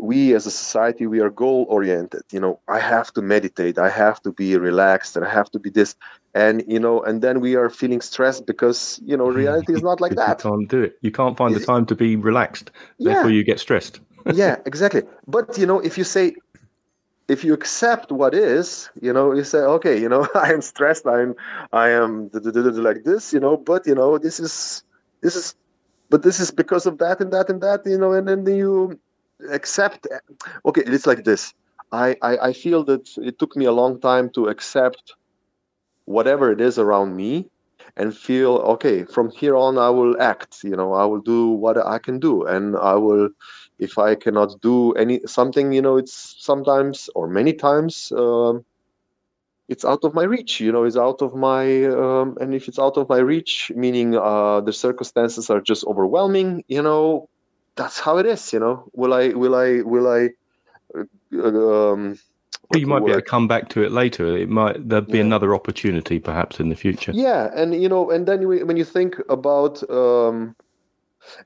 we as a society we are goal oriented you know i have to meditate i have to be relaxed and i have to be this. And you know and then we are feeling stressed because you know reality is not like that you can't do it. You can't find the time to be relaxed. Therefore yeah. you get stressed. Yeah exactly. But you know if you say if you accept what is, you know, you say, okay, you know, I am stressed, I'm, I am like this, you know, but you know, this is, this is, but this is because of that and that and that, you know, and then you accept. Okay, it's like this. I, I, I feel that it took me a long time to accept whatever it is around me and feel okay from here on i will act you know i will do what i can do and i will if I cannot do any something, you know, it's sometimes or many times um, it's out of my reach. You know, it's out of my um, and if it's out of my reach, meaning uh, the circumstances are just overwhelming. You know, that's how it is. You know, will I? Will I? Will I? Uh, um, you might be able to come back to it later. It might there'll be yeah. another opportunity perhaps in the future. Yeah, and you know, and then when you think about, um,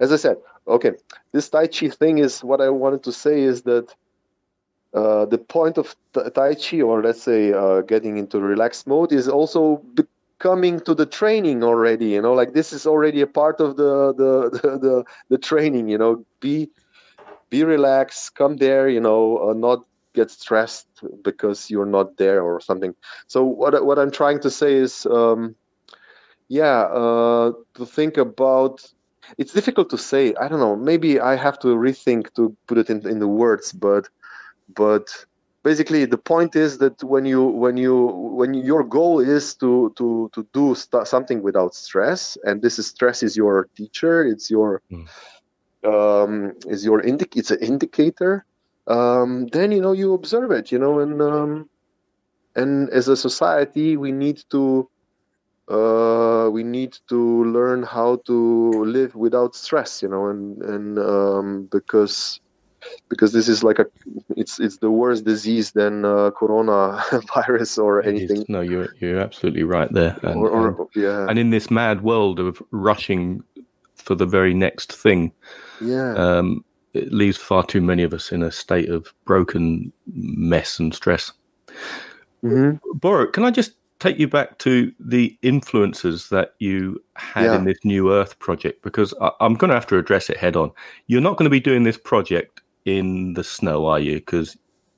as I said, okay this tai chi thing is what i wanted to say is that uh, the point of tai chi or let's say uh, getting into relaxed mode is also coming to the training already you know like this is already a part of the the the, the, the training you know be be relaxed come there you know uh, not get stressed because you're not there or something so what what i'm trying to say is um, yeah uh, to think about it's difficult to say. I don't know. Maybe I have to rethink to put it in, in the words, but but basically the point is that when you when you when your goal is to to to do st- something without stress, and this is stress is your teacher. It's your mm. um, is your indic- It's an indicator. Um, then you know you observe it. You know, and um, and as a society we need to uh, we need to learn how to live without stress, you know, and and um, because because this is like a it's it's the worst disease than uh, corona virus or anything. No, you're you're absolutely right there. And, or, or, yeah. and in this mad world of rushing for the very next thing, yeah, um, it leaves far too many of us in a state of broken mess and stress. mm can I just take you back to the influences that you had yeah. in this New Earth project? Because I, am going to have to address it head on. You're not going to be doing this project in the snow, are you? Because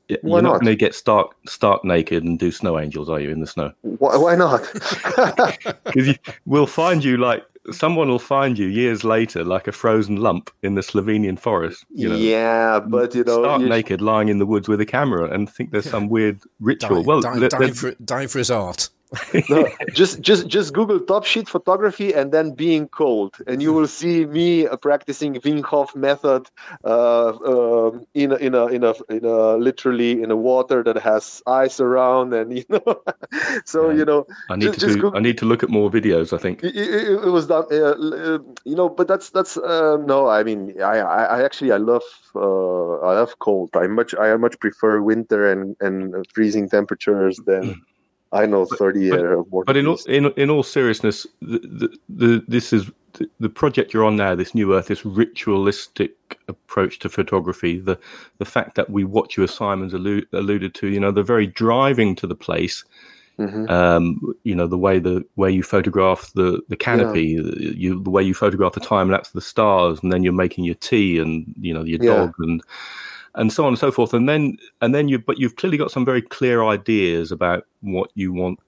you're not, not? going to get stark stark naked and do snow angels, are you, in the snow? Why, why not? Because we'll find you like someone will find you years later like a frozen lump in the Slovenian forest. You know, yeah, but you know, stark naked, lying in the woods with a camera, and think there's some weird ritual. well, dying, dying, for, dying for his art no, just just just Google Topshit photography and then being cold, and you will see me uh, practicing Wim Hof method uh, uh, in a, in a in a in a literally in a water that has ice around, and you know. so yeah. you know, I need just, to do, Google, I need to look at more videos. I think it, it, it was done. Uh, uh, you know, but that's that's uh, no. I mean, I, I, I actually I love I love cold. I much I much prefer winter and and freezing temperatures than. I know thirty but, year but, but in all, in in all seriousness, the, the, the this is the, the project you're on now, this New Earth, this ritualistic approach to photography, the the fact that we watch you, as Simon's allude, alluded to, you know, the very driving to the place. Mm-hmm. Um, you know the way the way you photograph the the canopy, yeah. you the way you photograph the time lapse of the stars, and then you're making your tea and you know your yeah. dog and and so on and so forth. And then and then you but you've clearly got some very clear ideas about what you want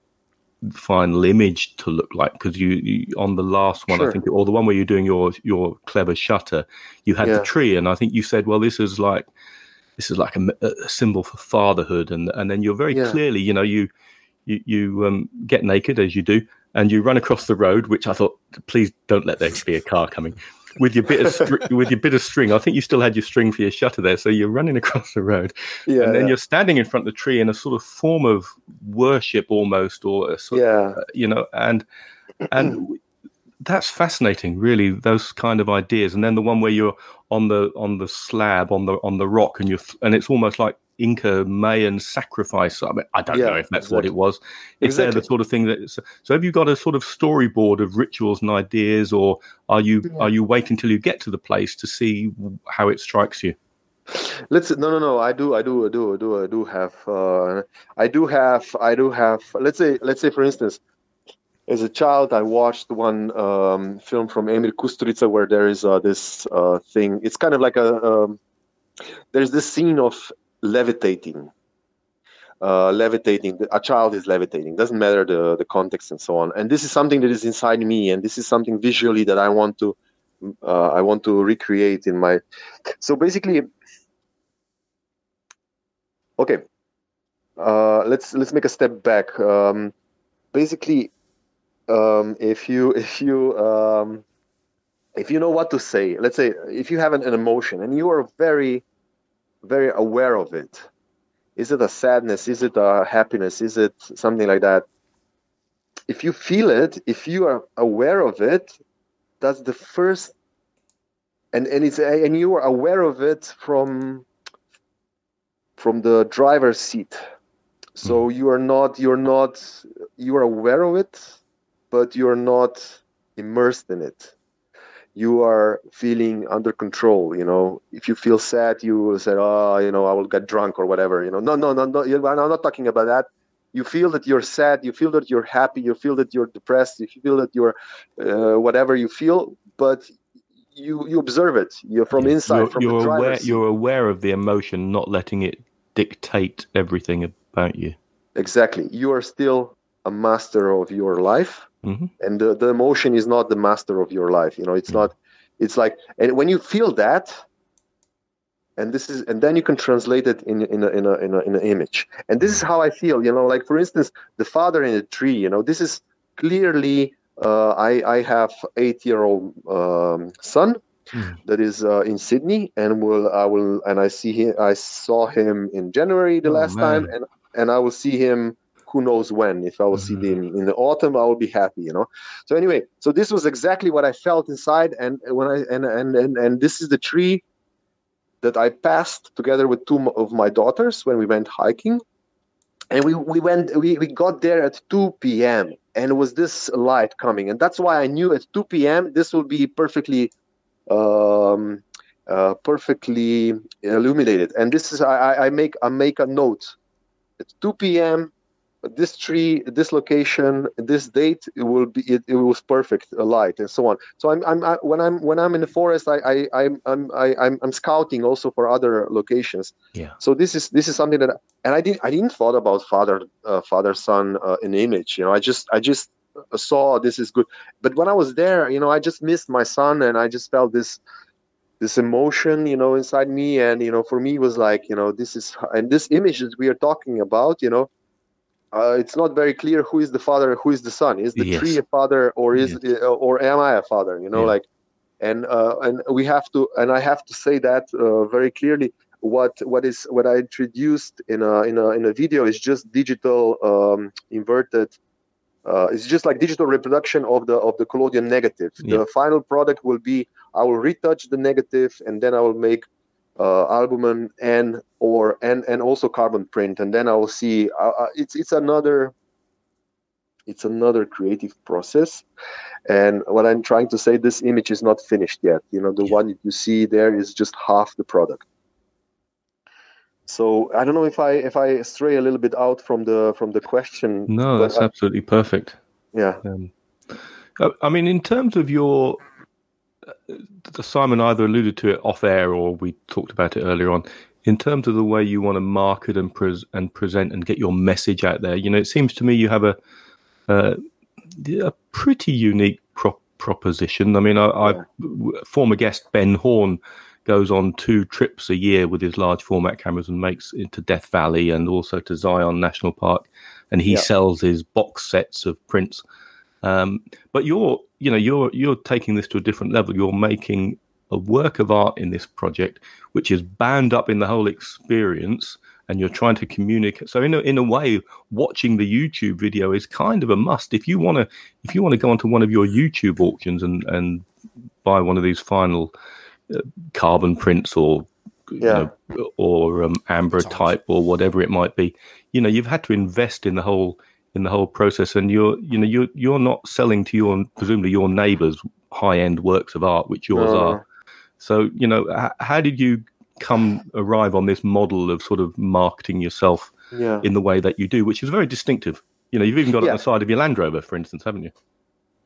the final image to look like because you, you, on the last one sure. I think or the one where you're doing your your clever shutter you had yeah. the tree and I think you said well this is like this is like a, a symbol for fatherhood and and then you're very yeah. clearly you know you you you um, get naked as you do and you run across the road which I thought please don't let there be a car coming with your bit of str- with your bit of string. I think you still had your string for your shutter there, so you're running across the road, yeah, and then yeah. you're standing in front of the tree in a sort of form of worship almost, or a sort yeah, of, uh, you know, and and that's fascinating, really. Those kind of ideas, and then the one where you're on the on the slab on the on the rock, and you're and it's almost like Inca Mayan sacrifice. I mean, I don't yeah, know if that's exactly. what it was. If exactly. they're the sort of thing that. So, have you got a sort of storyboard of rituals and ideas, or are you yeah. are you waiting till you get to the place to see how it strikes you? Let's no no no. I do I do I do I do I do have uh, I do have I do have. Let's say let's say for instance. As a child, I watched one um, film from Emir Kusturica where there is uh, this uh, thing. It's kind of like a um, there's this scene of levitating. Uh, levitating a child is levitating doesn't matter the the context and so on. And this is something that is inside me and this is something visually that i want to uh, i want to recreate in my so basically okay uh, let's let's make a step back. Um, basically um, if you if you um, if you know what to say let's say if you have an, an emotion and you are very very aware of it. Is it a sadness? Is it a happiness? Is it something like that? If you feel it, if you are aware of it, that's the first and and it's and you are aware of it from from the driver's seat so mm. you are not you're not you are aware of it but you're not immersed in it you are feeling under control you know? If you feel sad you will say oh you know i will get drunk or whatever you know? No no no no i'm not talking about that. You feel that you're sad you feel that you're happy you feel that you're depressed you feel that you're uh, whatever you feel but you you observe it. You're from inside you're, from you're aware you're aware of the emotion not letting it dictate everything about you. Exactly. You are still a master of your life mm-hmm. and the, the emotion is not the master of your life you know it's mm-hmm. not it's like and when you feel that and this is and then you can translate it in in a, in a, in, a, in an image and this is how i feel you know like for instance the father in the tree you know this is clearly uh, i i have eight year old um, son mm. that is uh, in sydney and will i will and i see him i saw him in january the oh, last man. time and and i will see him who knows when if i will mm-hmm. see them in the autumn i will be happy you know so anyway so this was exactly what i felt inside and when i and and and, and this is the tree that I passed together with two of my daughters when we went hiking. And we, we went we, we got there at 2 p.m. and it was this light coming. And that's why I knew at 2 p.m. this will be perfectly um, uh, perfectly illuminated. And this is I, I make I make a note. At 2 p.m this tree, this location, this date, it will be it, it was perfect light and so on. So I'm I'm I, when I'm when I'm in the forest, I I I'm I'm I, I'm I'm scouting also for other locations. Yeah. So this is this is something that and I didn't I didn't thought about father uh, father son uh, in image. You know, I just I just saw this is good. But when I was there, you know, I just missed my son and I just felt this this emotion you know inside me and you know for me it was like you know this is and this image that we are talking about you know uh, it's not very clear who is the father, who is the son. Is the yes. tree a father, or is yes. uh, or am I a father? You know, yeah. like, and uh, and we have to, and I have to say that uh, very clearly. What what is what I introduced in a in a in a video is just digital um, inverted. Uh, it's just like digital reproduction of the of the collodion negative. Yeah. The final product will be I will retouch the negative, and then I will make uh, albumen and or and and also carbon print. And then i will see uh, uh, it's it's another it's another creative process. And what i'm trying to say this image is not finished yet. You know the yeah. one you see there is just half the product. So i don't know if i if i stray a little bit out from the from the question no that's I, absolutely perfect. Yeah. Um, i mean in terms of your Simon either alluded to it off air or we talked about it earlier on. In terms of the way you want to market and pres- and present and get your message out there, you know, it seems to me you have a uh, a pretty unique pro- proposition. I mean, I, I, former guest Ben Horne goes on two trips a year with his large format cameras and makes into Death Valley and also to Zion National Park, and he yeah. sells his box sets of prints. Um, but you're you know you're you're taking this to a different level. You're making a work of art in this project which is bound up in the whole experience and you're trying to communicate. So in a, in a way watching the youtube video is kind of a must. If you want to if you want to go onto one of your youtube auctions and and buy one of these final uh, carbon prints or yeah. you know, or um, ambrotype or whatever it might be you know you've had to invest in the whole in the whole process and you're you know you're you're not selling to your presumably your neighbors high end works of art which yours are. So you know h- how did you come arrive on this model of sort of marketing yourself yeah. in the way that you do which is very distinctive? You know you've even got yeah. it on the side of your land rover for instance haven't you?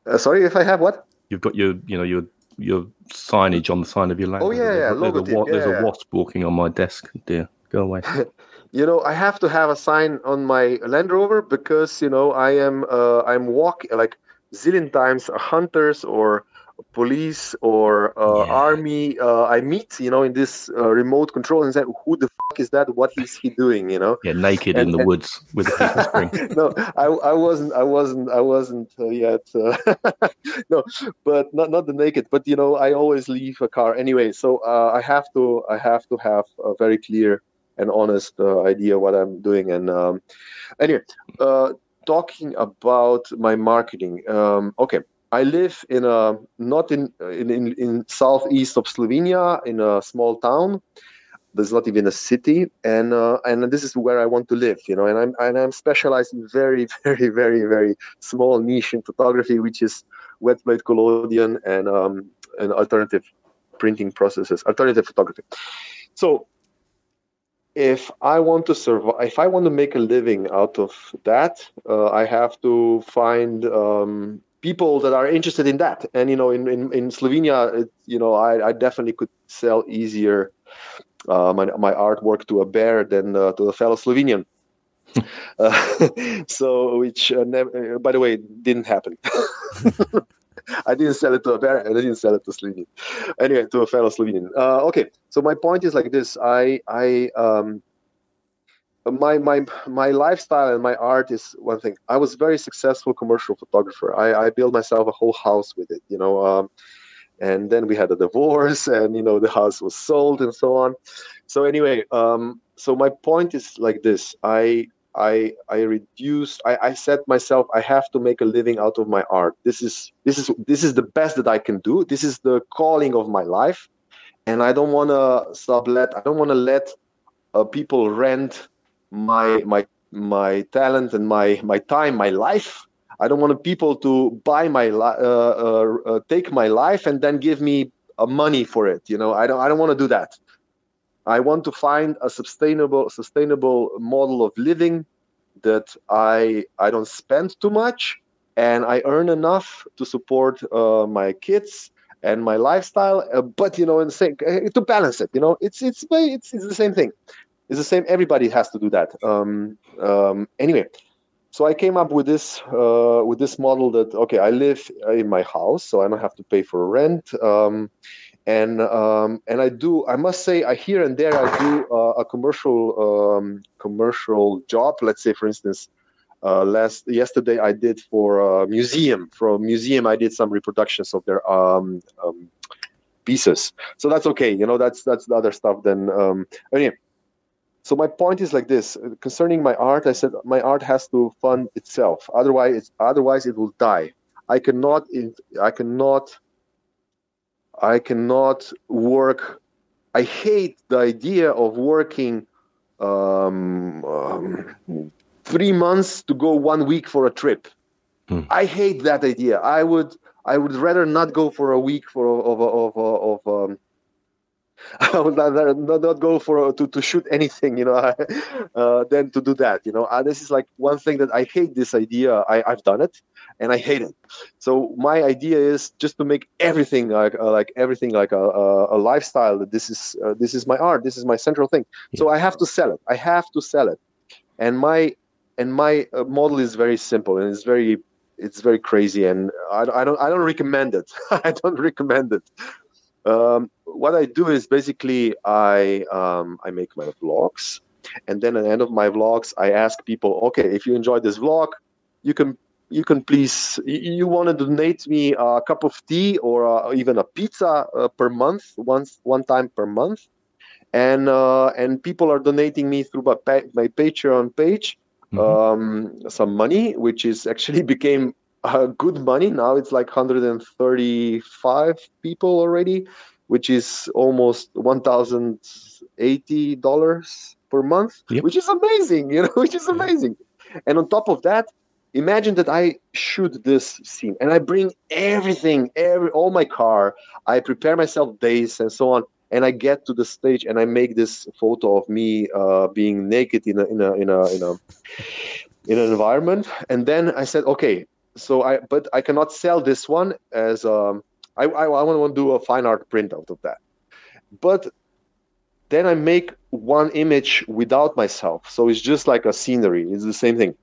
Uh, sorry if i have what? You've got your you know your your signage on the side of your land oh yeah, yeah. There's, a, there's, a, yeah, there's a wasp walking on my desk dear. Go away you know i have to have a sign on my land rover because you know i am uh, i'm walking like zillion times hunters or police or uh, yeah. army uh, i meet you know in this uh, remote control and say who the fuck is that? What is he doing? You know? Yeah naked and, in the and, woods with a string no I, I wasn't i wasn't i wasn't uh, yet uh, no but not not the naked but you know i always leave a car anyway so uh, i have to i have to have a very clear an honest uh, idea what I'm doing. And um, anyway, uh, talking about my marketing. Um, okay, I live in a not in, in in in southeast of Slovenia in a small town. There's not even a city, and uh, and this is where I want to live, you know. And I'm and I'm specialized in very very very very small niche in photography, which is wet plate collodion and um, and alternative printing processes, alternative photography. So if I want to survive, if I want to make a living out of that, uh, I have to find um, people that are interested in that. And you know, in in, in Slovenia, it, you know, I, I definitely could sell easier uh, my my artwork to a bear than uh, to a fellow Slovenian. Uh, so, which uh, never, by the way, didn't happen. I didn't sell it to a and I didn't sell it to Slovenian. Anyway, to a fellow Slovenian. Uh, okay, so my point is like this: I I um, my my my lifestyle and my art is one thing. I was very successful commercial photographer. I I built myself a whole house with it. You know. Um, and then we had a divorce and you know the house was sold and so on so anyway um so my point is like this i I I reduced I, I said myself I have to make a living out of my art. This is this is this is the best that I can do. This is the calling of my life. and I don't want to sublet. I don't want to let uh, people rent my my my talent and my my time, my life. I don't want people to buy my uh, uh, uh, take my life and then give me uh, money for it. You know, I don't I don't want to do that. I want to find a sustainable sustainable model of living that I I don't spend too much and I earn enough to support uh, my kids and my lifestyle. Uh, but you know, same uh, to balance it, you know, it's it's it's it's the same thing. It's the same. Everybody has to do that. Um, um, anyway, so I came up with this uh, with this model that okay, I live in my house, so I don't have to pay for rent. Um, and um, and I do. I must say, I here and there I do uh, a commercial um, commercial job. Let's say, for instance, uh, last yesterday I did for a museum. For a museum, I did some reproductions of their um, um, pieces. So that's okay. You know, that's that's the other stuff. Then um, anyway. So my point is like this concerning my art. I said my art has to fund itself. Otherwise, it's, otherwise it will die. I cannot. I cannot. I cannot work. I hate the idea of working um, um, three months to go one week for a trip. Hmm. I hate that idea. I would I would rather not go for a week for of of of, of um, I would rather not, not go for to, to shoot anything, you know, uh, than to do that. You know, uh, this is like one thing that I hate. This idea, I, I've done it, and I hate it. So my idea is just to make everything like uh, like everything like a, a, a lifestyle. That this is uh, this is my art. This is my central thing. So I have to sell it. I have to sell it, and my and my uh, model is very simple and it's very it's very crazy and I, I don't I don't recommend it. I don't recommend it. Um, what I do is basically I um, I make my vlogs, and then at the end of my vlogs I ask people, okay, if you enjoyed this vlog, you can you can please you want to donate me a cup of tea or uh, even a pizza uh, per month, once one time per month, and uh, and people are donating me through my, my Patreon page mm-hmm. um, some money, which is actually became uh, good money. Now it's like 135 people already, which is almost 1,080 dollars per month, yep. which is amazing. You know, which is amazing. And on top of that, imagine that I shoot this scene and I bring everything, every all my car. I prepare myself days and so on and I get to the stage and I make this photo of me uh, being naked in a in a in a in a in an environment, and then I said, okay, so I but I cannot sell this one as um, I I, I want to do a fine art print out of that, but then I make one image without myself, so it's just like a scenery. It's the same thing.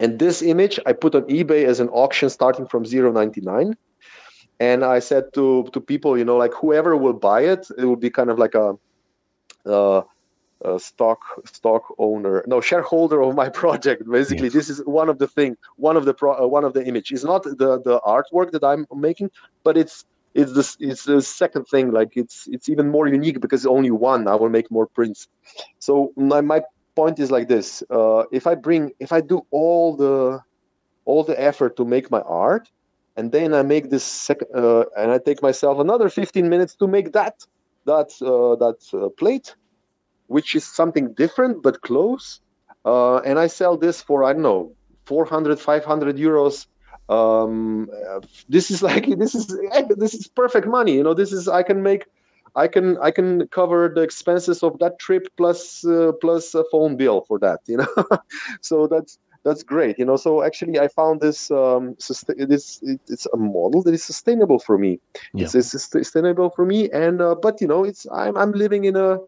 And this image I put on eBay as an auction starting from 0.99 and I said to to people, you know, like whoever will buy it, it will be kind of like a, a, stock stock owner, no shareholder of my project. Basically, this is one of the thing, one of the pro, uh, one of the image. is not the the artwork that I'm making, but it's it's the it's the second thing. Like it's it's even more unique because only one. I will make more prints. So my my point is like this: uh, if I bring if I do all the all the effort to make my art and then I make this second, uh, and I take myself another 15 minutes to make that that uh, that uh, plate, which is something different but close, uh, and I sell this for I don't know 400 500 euros. Um, this is like this is this is perfect money. You know, this is I can make. I can I can cover the expenses of that trip plus uh, plus a phone bill for that, you know. so that's that's great you know so actually i found this um this it's a model that is sustainable for me yeah. it's, it's, sustainable for me and uh, but you know it's i'm, I'm living in a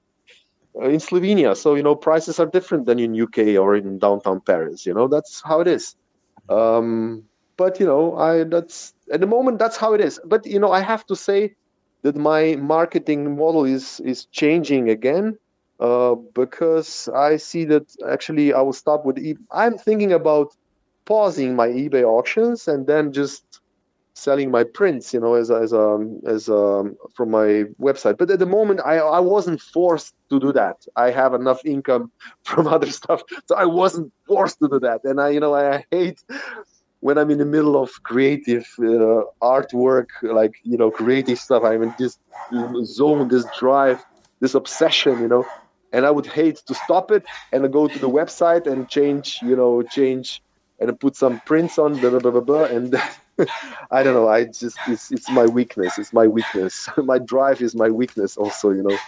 in slovenia so you know prices are different than in uk or in downtown paris you know that's how it is um but you know i that's at the moment that's how it is but you know i have to say that my marketing model is is changing again uh, because I see that actually I will stop with. E- I'm thinking about pausing my eBay auctions and then just selling my prints, you know, as as a, as a, from my website. But at the moment, I I wasn't forced to do that. I have enough income from other stuff, so I wasn't forced to do that. And I, you know, I hate when I'm in the middle of creative uh, artwork, like you know, creative stuff, I'm in this zone, this drive, this obsession, you know, and I would hate to stop it and go to the website and change, you know, change and put some prints on, blah blah blah blah, blah and. I don't know. I just it's, it's my weakness. It's my weakness. my drive is my weakness. Also, you know,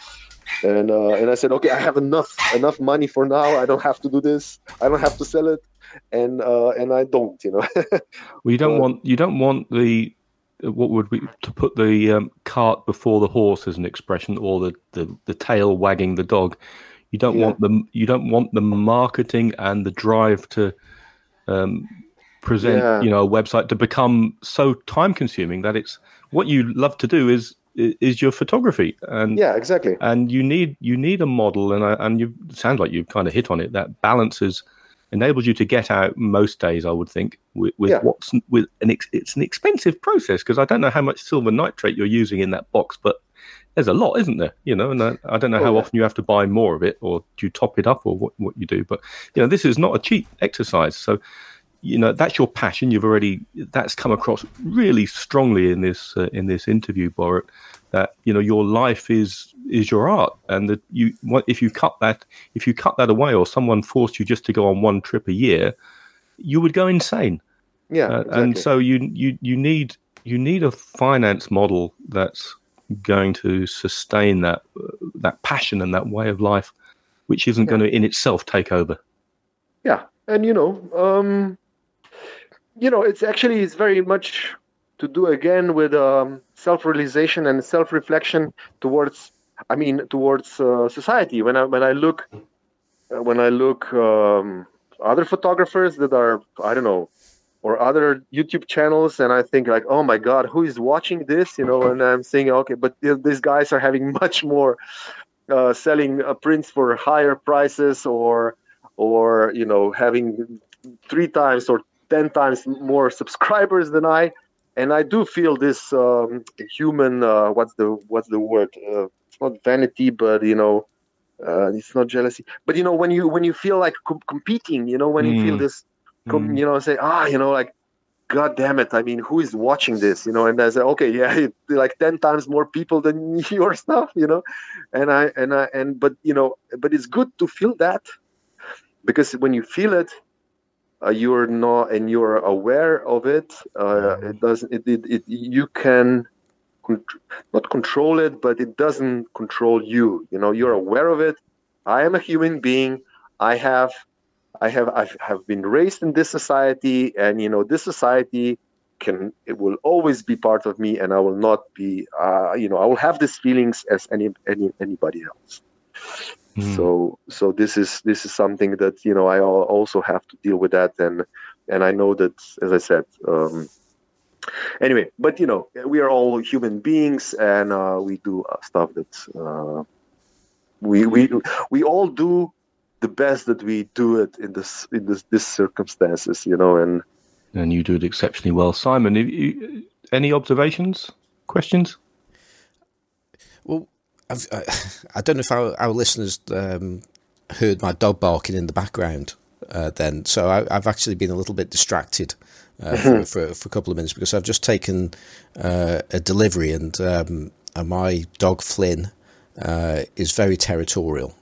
and uh, and I said, okay, I have enough enough money for now. I don't have to do this. I don't have to sell it and uh, and I don't, you know. well, you don't uh, want you don't want the what would we to put the um, cart before the horse as an expression, or the, the, the tail wagging the dog. You don't yeah. want the you don't want the marketing and the drive to um, present yeah. you know a website to become so time consuming that it's what you love to do is is your photography and yeah exactly and you need you need a model and I, and you sound like you've kind of hit on it that balances enables you to get out most days. I would think with, with yeah. what's with an ex, it's an expensive process because I don't know how much silver nitrate you're using in that box, but there's a lot, isn't there? You know, and I, I don't know oh, how yeah. often you have to buy more of it, or do you top it up, or what what you do. But you know, this is not a cheap exercise, so you know that's your passion. You've already that's come across really strongly in this uh, in this interview, Borut that you know your life is is your art and that you if you cut that if you cut that away or someone forced you just to go on one trip a year you would go insane yeah uh, exactly. and so you you you need you need a finance model that's going to sustain that uh, that passion and that way of life which isn't yeah. going to in itself take over yeah and you know um you know it's actually it's very much to do again with um, self-realization and self-reflection towards i mean towards uh, society. When i when i look uh, when i look um, other photographers that are i don't know or other youtube channels and i think like oh my god who is watching this? You know and i'm saying okay but these guys are having much more uh, selling uh, prints for higher prices or or you know having three times or ten times more subscribers than i and I do feel this um, human. Uh, what's the what's the word? Uh, it's not vanity, but you know, uh, it's not jealousy. But you know, when you when you feel like com- competing, you know, when mm. you feel mm. this, com- mm. you know, say ah, you know, like. God damn it! I mean, who is watching this? You know, and I say, okay, yeah, like ten times more people than your stuff, you know, and I and I and but you know, but it's good to feel that because when you feel it, uh, you're not and you're aware of it uh, it doesn't it, it, it you can not control it but it doesn't control you you know you're aware of it. I am a human being. I have i have i have been raised in this society and you know this society can it will always be part of me and i will not be uh, you know i will have these feelings as any any anybody else Mm. So so this is this is something that you know I also have to deal with that and and I know that as I said. Um, anyway, but you know we are all human beings and uh, we do uh, stuff that uh, we we we all do the best that we do it in this in this, this circumstances, you know, and and you do it exceptionally well, Simon. You, any observations, questions? I've, I, I don't know if our, our listeners um, heard my dog barking in the background uh, then, so I, have actually been a little bit distracted uh, mm-hmm. for, for, for, a couple of minutes because I've just taken uh, a delivery and, um, and my dog Flynn uh, is very territorial.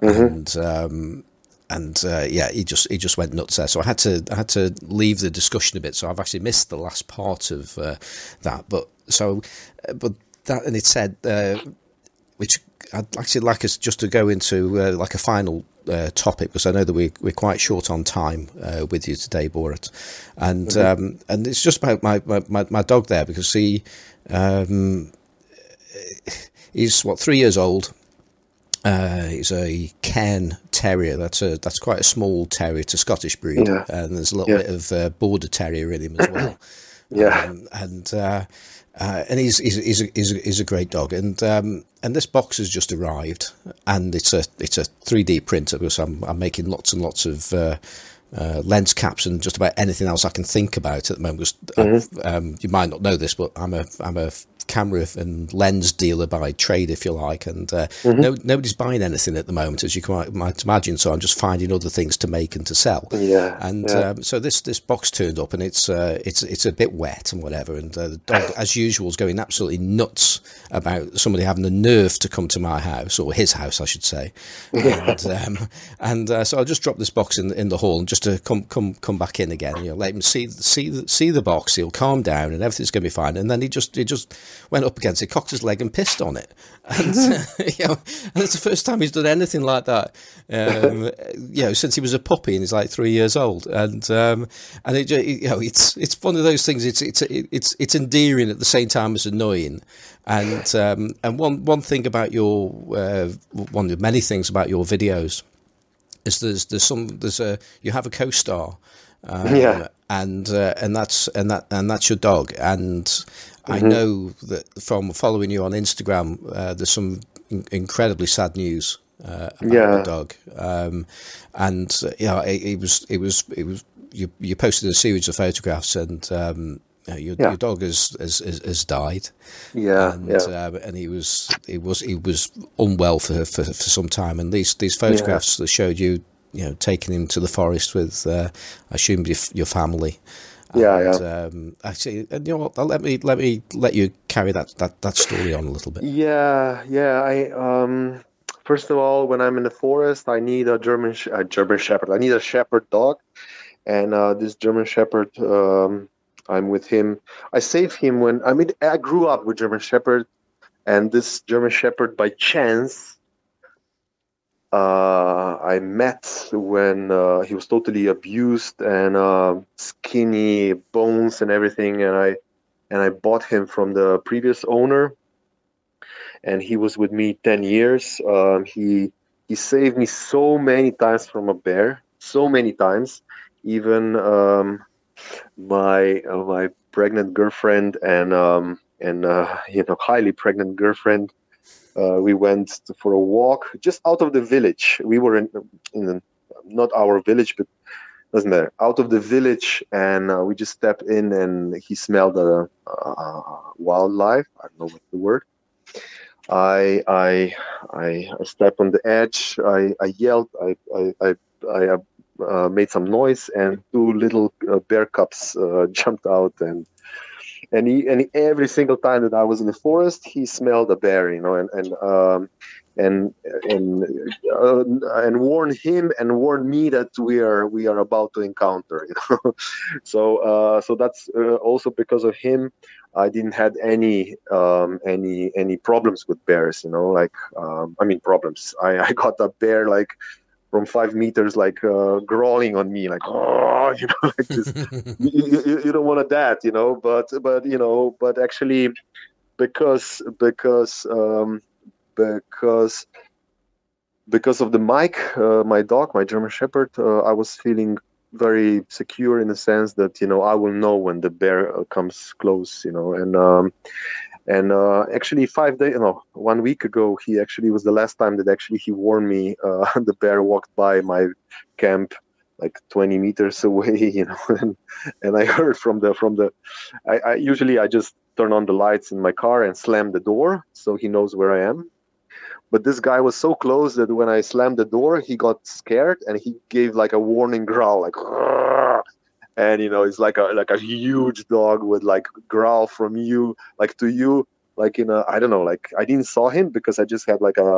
Mm-hmm. And um, and uh, yeah, he just he just went nuts there. So I had to I had to leave the discussion a bit. So I've actually missed the last part of uh, that. But so, but that and it said uh, which I'd actually like us just to go into uh, like a final uh, topic because I know that we, we're quite short on time uh, with you today, Borut, and mm-hmm. um, and it's just about my, my, my dog there because he um, he's what three years old. Uh, he's a Cairn Terrier. That's a that's quite a small terrier. It's a Scottish breed, yeah. and there's a little yeah. bit of uh, Border Terrier in him as well. yeah, um, and uh, and he's he's he's a, he's a, he's a great dog, and um, and this box has just arrived, and it's a it's a three D printer because I'm I'm making lots and lots of uh, uh, lens caps and just about anything else I can think about at the moment. Because uh, mm-hmm. um, you might not know this, but I'm a I'm a camera and lens dealer by trade, if you like, and uh, mm-hmm. no, nobody's buying anything at the moment, as you can, might imagine. So I'm just finding other things to make and to sell. Yeah, and yeah. Um, so this this box turned up, and it's uh, it's it's a bit wet and whatever, and uh, the dog, as usual, is going absolutely nuts about somebody having the nerve to come to my house or his house, I should say. and um, and uh, so I'll just drop this box in in the hall and just to come come come back in again. You know, let him see see the, see the box. He'll calm down and everything's going to be fine. And then he just he just went up against it, cocked his leg, and pissed on it. And you know, and it's the first time he's done anything like that. Um, you know, since he was a puppy and he's like three years old. And um, and it, you know, it's it's one of those things. It's it's it's it's endearing at the same time as annoying. And um, and one one thing about your uh, one of many things about your videos is there's there's some there's a you have a co-star um, yeah and uh, and that's and that and that's your dog and mm-hmm. I know that from following you on Instagram uh, there's some in- incredibly sad news uh, about yeah. the dog um, and uh, yeah it, it, was it was it was you you posted a series of photographs and um, your, yeah. your dog has, has, has died. Yeah, and yeah. Uh, and he was he was he was unwell for for, for some time. And these these photographs yeah. that showed you you know taking him to the forest with uh, I assume your, your family. Yeah, and, yeah. Um, actually, you know what? Let me let me let you carry that, that, that story on a little bit. Yeah, yeah. I um, first of all, when I'm in the forest, I need a German a German Shepherd. I need a Shepherd dog, and uh, this German Shepherd um, I'm with him. I save him when I mean I grew up with German Shepherd, and this German Shepherd by chance uh, I met when uh, he was totally abused and uh, skinny bones and everything, and I and I bought him from the previous owner, and he was with me ten years. Um, he he saved me so many times from a bear, so many times, even. Um, my uh, my pregnant girlfriend and um, and uh, you know highly pregnant girlfriend. Uh, we went for a walk just out of the village. We were in in the, not our village, but doesn't matter. Out of the village, and uh, we just stepped in, and he smelled a, wildlife. I don't know what's the word. I I I, I stepped on the edge. I, I yelled. I I I, I uh, made some noise, and two little uh, bear cubs uh, jumped out and. And he, and every single time that I was in the forest, he smelled a bear, you know, and and um, and and uh, and him and warn me that we are we are about to encounter you know. So uh, so that's uh, also because of him I didn't had any um, any any problems with bears you know like um, I mean problems. I, I got a bear like from five meters, like uh, growling on me, like oh, you know, like this. you, you, you, don't want that, you know. But but you know, but actually, because because um, because because of the mic, uh, my dog, my German Shepherd, uh, I was feeling very secure in the sense that you know I will know when the bear uh, comes close, you know, and um, and uh, actually, five days, no, one week ago, he actually was the last time that actually he warned me. Uh, the bear walked by my camp like 20 meters away, you know, and, and I heard from the from the. I, I usually I just turn on the lights in my car and slam the door so he knows where I am. But this guy was so close that when I slammed the door, he got scared and he gave like a warning growl, like and you know it's like a like a huge dog would like growl from you like to you like in a i don't know like i didn't saw him because i just had like a,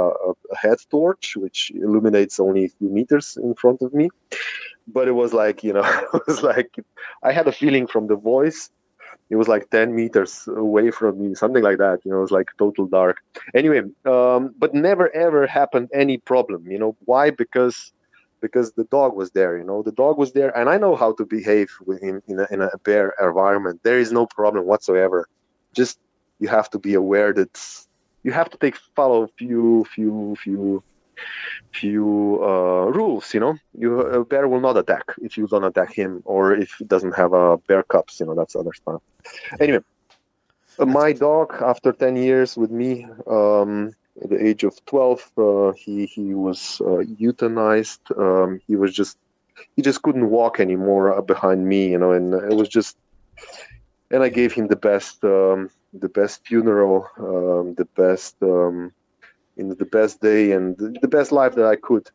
a head torch which illuminates only a few meters in front of me. But it was like you know it was like i had a feeling from the voice. It was like 10 meters away from me something like that you know it was like total dark. Anyway um, but never ever happened any problem you know. Why? Because because the dog was there you know the dog was there and i know how to behave him in a, in a bear environment. There is no problem whatsoever. Just you have to be aware that you have to take follow few few few few uh, rules you know. You a bear will not attack if you don't attack him or if he doesn't have a bear cubs you know that's other stuff. Anyway my dog after 10 years with me um, at the age of 12 uh, he he was uh, euthanized um, he was just he just couldn't walk anymore uh, behind me you know and it was just and i gave him the best um, the best funeral, um, the best, um, you know, the best day and the, best life that I could.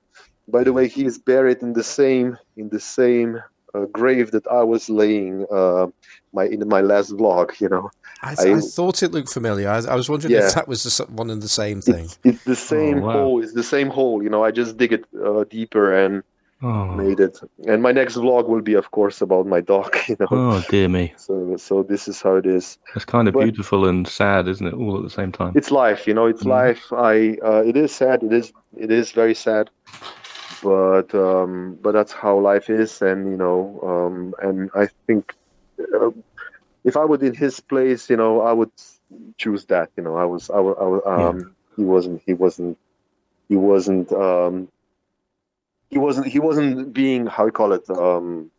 By the way, he is buried in the same in the same grave that I was laying uh, my in my last vlog. You know, I, th- I, I thought it looked familiar. I, I was wondering yeah. if that was the, one and the same thing. It's, it's the same oh, wow. hole. It's the same hole. You know, I just dig it uh, deeper and oh. made it. And my next vlog will be, of course, about my dog. You know. Oh dear me. So, so this is how it is. It's kind of but beautiful and sad, isn't it? All at the same time. It's life. You know, it's mm. life. I. Uh, it is sad. It is. It is very sad. But um, but that's how life is, and you know, um, and I think. Uh, if I would in his place, you know, I would choose that. You know, I was, I, was, um, yeah. he wasn't, he wasn't, he wasn't, um, he wasn't, he wasn't being, how you call it, um,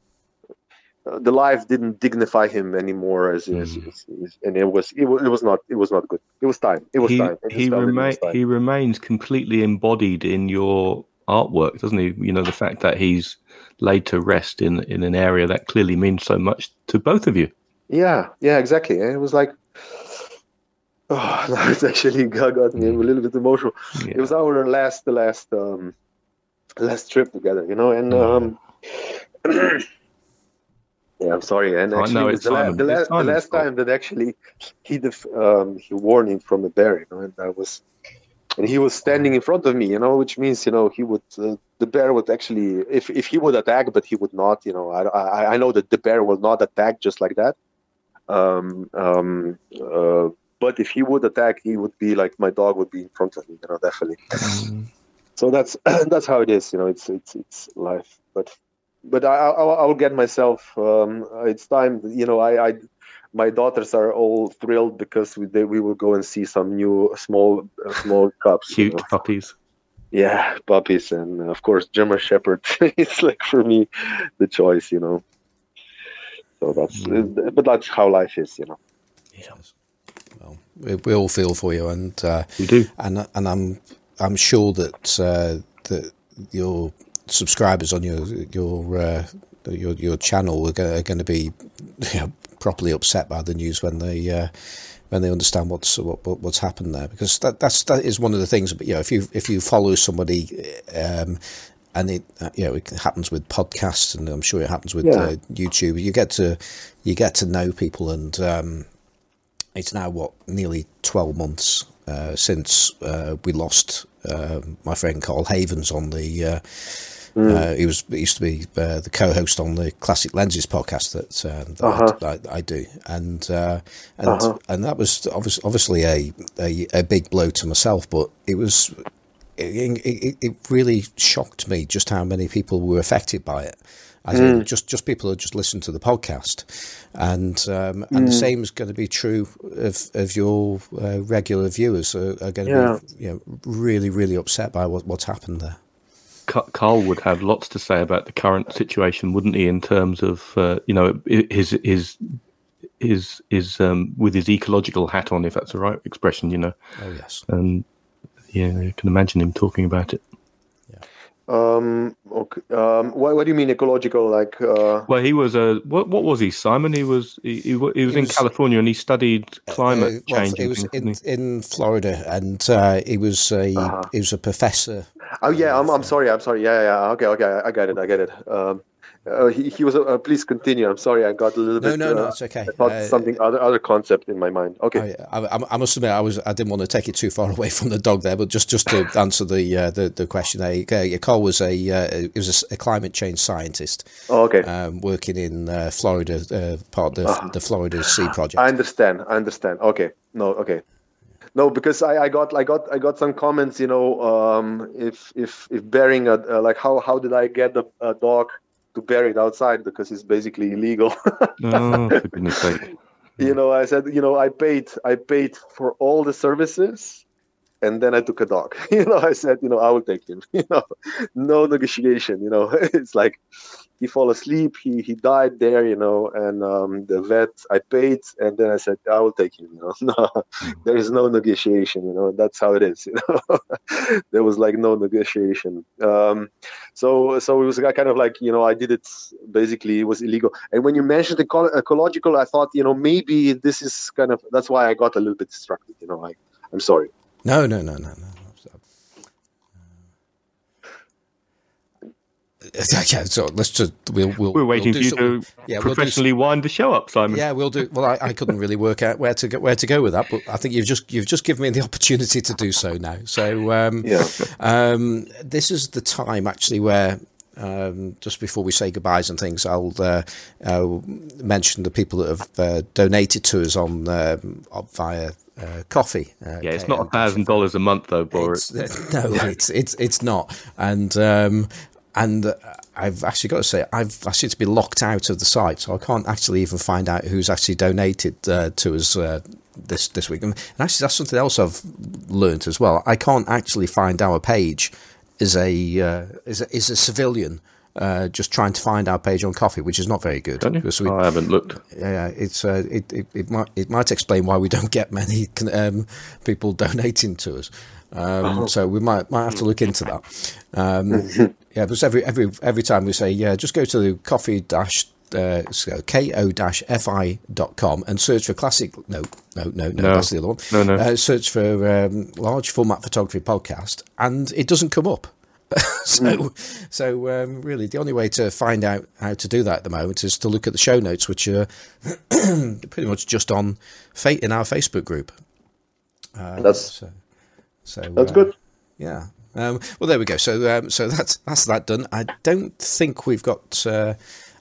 uh, the life didn't dignify him anymore as, mm. as, as, and it was, it was it was not it was not good it was time it was he, time he remains he remains completely embodied in your artwork doesn't he you know the fact that he's laid to rest in in an area that clearly means so much to both of you yeah, yeah, exactly. And it was like, oh, that actually got, got me a little bit emotional. Yeah. It was our last, the last, um, last trip together, you know, and um, yeah, I'm sorry. And actually, no, the, la- the, la- the last time that actually he def- um, he warned him from the bear, you know, and I was, and he was standing in front of me, you know, which means you know he would uh, the bear would actually if if he would attack, but he would not, you know, I I, I know that the bear will not attack just like that um, um, uh, but if he would attack, he would be like my dog would be in front of me, you know, definitely. Mm. So that's that's how it is, you know. It's it's it's life, but but I I, I will get myself. Um, it's time, you know. I I my daughters are all thrilled because we they, we will go and see some new small uh, small cubs, cute you know. puppies. Yeah, puppies, and of course German Shepherd. it's like for me the choice, you know. So that's, mm. but that's how life is, you know. Yeah. Well, we, we all feel for you, and uh, we do, and and I'm I'm sure that uh, that your subscribers on your your uh, your your channel are going to be you know, properly upset by the news when they uh, when they understand what's what, what's happened there because that that's that is one of the things. But you know, if you if you follow somebody um, and it uh, you know it happens with podcasts and I'm sure it happens with yeah. uh, YouTube. You get to you get to know people, and um, it's now what nearly twelve months uh, since uh, we lost uh, my friend Carl Havens on the. Uh, mm. he was he used to be the co-host on the Classic Lenses podcast that, that uh-huh. I, I, do, and and uh-huh. and that was obviously obviously a, a a big blow to myself, but it was it, it, it, really shocked me just how many people were affected by it. As mm. in just just people who just listen to the podcast, and um, and mm. the same is going to be true of of your uh, regular viewers are, are going to yeah. be you know, really really upset by what, what's happened there. Carl would have lots to say about the current situation, wouldn't he? In terms of uh, you know his his his his um, with his ecological hat on, if that's the right expression, you know. Oh yes. And yeah, I can imagine him talking about it. Um. Okay. Um. What, what do you mean ecological? Like. Uh... Well, he was a what? What was he, Simon? He was he, he, he was he in was, California and he studied uh, climate uh, well, change. He was in, in Florida, and uh, he was a uh-huh. he was a professor. Oh yeah, I'm I'm sorry, I'm sorry. Yeah, yeah. Okay, okay. I get it. I get it. Um, uh, he, he was. Uh, please continue. I'm sorry, I got a little no, bit. No, no, no, it's okay. Uh, something other other concept in my mind. Okay. Oh, yeah. I, I, must admit, I was. I didn't want to take it too far away from the dog there, but just just to answer the uh, the, the question there, uh, Carl was a uh, he was a, a, climate change scientist. Oh, okay. Um, working in uh, Florida, part of the, uh-huh. the Florida Sea Project. I understand. I understand. Okay. No. Okay. No, because I, I got I got I got some comments. You know, um, if if if bearing a like how how did I get a, a dog to bury it outside because it's basically illegal. oh, for goodness sake. You know, I said, you know, I paid I paid for all the services and then I took a dog. you know, I said, you know, I will take him. You know, no negotiation. You know, it's like he fall asleep. He he died there. You know, and um, the vet I paid, and then I said, I will take him. You know, no, there is no negotiation. You know, that's how it is. You know, there was like no negotiation. Um, so so it was kind of like you know I did it basically it was illegal. And when you mentioned eco- ecological, I thought you know maybe this is kind of that's why I got a little bit distracted. You know, I I'm sorry. No, no, no, no, no. Yeah, so let's just we'll, we'll we're waiting we'll for you to yeah, professionally we'll wind the show up, Simon. Yeah, we'll do. Well, I, I, couldn't really work out where to go, where to go with that, but I think you've just you've just given me the opportunity to do so now. So um, yeah, um, this is the time actually where um, just before we say goodbyes and things, I'll uh, uh, mention the people that have uh, donated to us on um, via uh, Ko-fi. Uh, yeah, it's not a thousand dollars a month though, Borut. It's, no, it's it's it's not. And um, and I've actually got to say I've actually to be locked out of the site, so I can't actually even find out who's actually donated uh, to us. Uh, this this week, and actually, that's something else I've learned as well. I can't actually find our page is a uh, is a, is a civilian uh, just trying to find our page on Ko-fi, which is not very good. We, I haven't looked. Yeah, it's uh, it, it, it might it might explain why we don't get many um, people donating to us. Um, oh. So we might might have to look into that. Um, yeah, because every every every time we say yeah, just go to the Ko-fi dash uh, ko-fi.com and search for classic. No, no, no, no, no. that's the other one. No, no. Uh, search for um, large format photography podcast, and it doesn't come up. so, mm. so um, really, the only way to find out how to do that at the moment is to look at the show notes, which are pretty much just on fate in our Facebook group. Uh, that's so. so that's uh, good. Yeah. Um, well, there we go. So, um, so that's that's that done. I don't think we've got. Uh,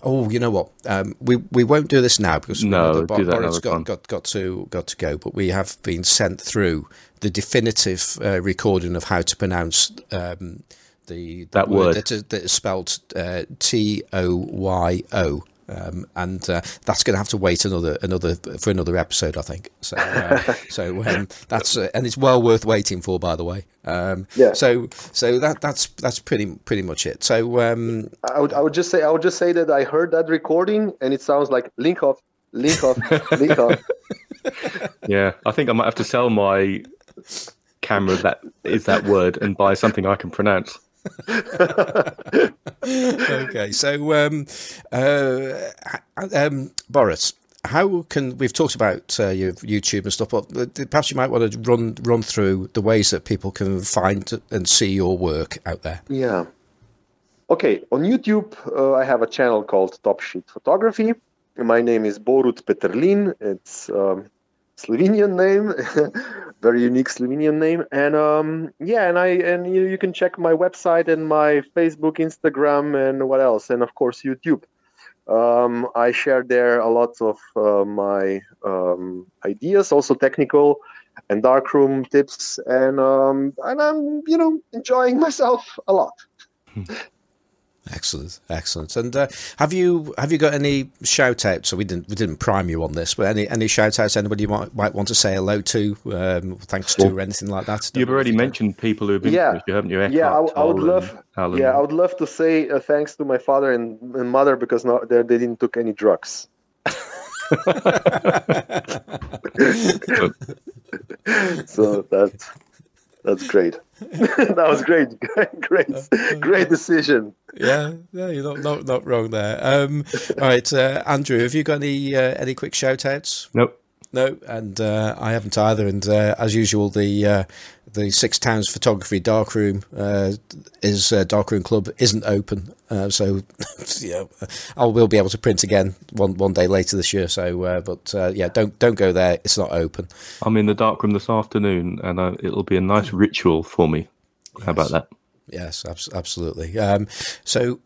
oh, you know what? Um, we we won't do this now because no, that Borut got, got got to got to go. But we have been sent through the definitive uh, recording of how to pronounce um, the, the that word, word. That, is, that is spelled uh, T O Y O. Um, and uh, that's going to have to wait another another for another episode, I think. So, uh, so um, that's uh, and it's well worth waiting for, by the way. Um, yeah. So, so that that's that's pretty pretty much it. So, um, I would I would just say I would just say that I heard that recording and it sounds like link off, link off, link off. Yeah, I think I might have to sell my camera that is that word and buy something I can pronounce. Okay, so um, uh, um, Borut, how can we've talked about uh, your YouTube and stuff, but perhaps you might want to run run through the ways that people can find and see your work out there. Yeah. Okay, on YouTube, uh, I have a channel called Topshit Photography. My name is Borut Peterlin. It's um, Slovenian name, very unique Slovenian name, and um, yeah, and I and you, you can check my website and my Facebook, Instagram, and what else, and of course YouTube. Um, I share there a lot of uh, my um, ideas, also technical and darkroom tips, and um, and I'm you know enjoying myself a lot. Excellent, excellent. And uh, have you have you got any shout outs? So we didn't we didn't prime you on this, but any any shout outs anybody you might might want to say hello to, um, thanks to, or anything like that? You've already mentioned people who've been yeah. you, haven't you? Eckhart, yeah, I, I, would love. Alan. Yeah, I would love to say uh, thanks to my father and, and mother because no, they, they didn't took any drugs. so that that's great. that was great. great, great decision. Yeah, yeah, you're not not, not wrong there. Um, all right, uh, Andrew, have you got any uh, any quick shout outs? Nope. No, and uh, I haven't either. And uh, as usual, the uh, the Six Towns Photography Darkroom uh, is uh, Darkroom Club isn't open, uh, so yeah, I will be able to print again one one day later this year. So, uh, but uh, yeah, don't don't go there; it's not open. I'm in the darkroom this afternoon, and uh, it'll be a nice ritual for me. How about that? Yes, absolutely. Um, so,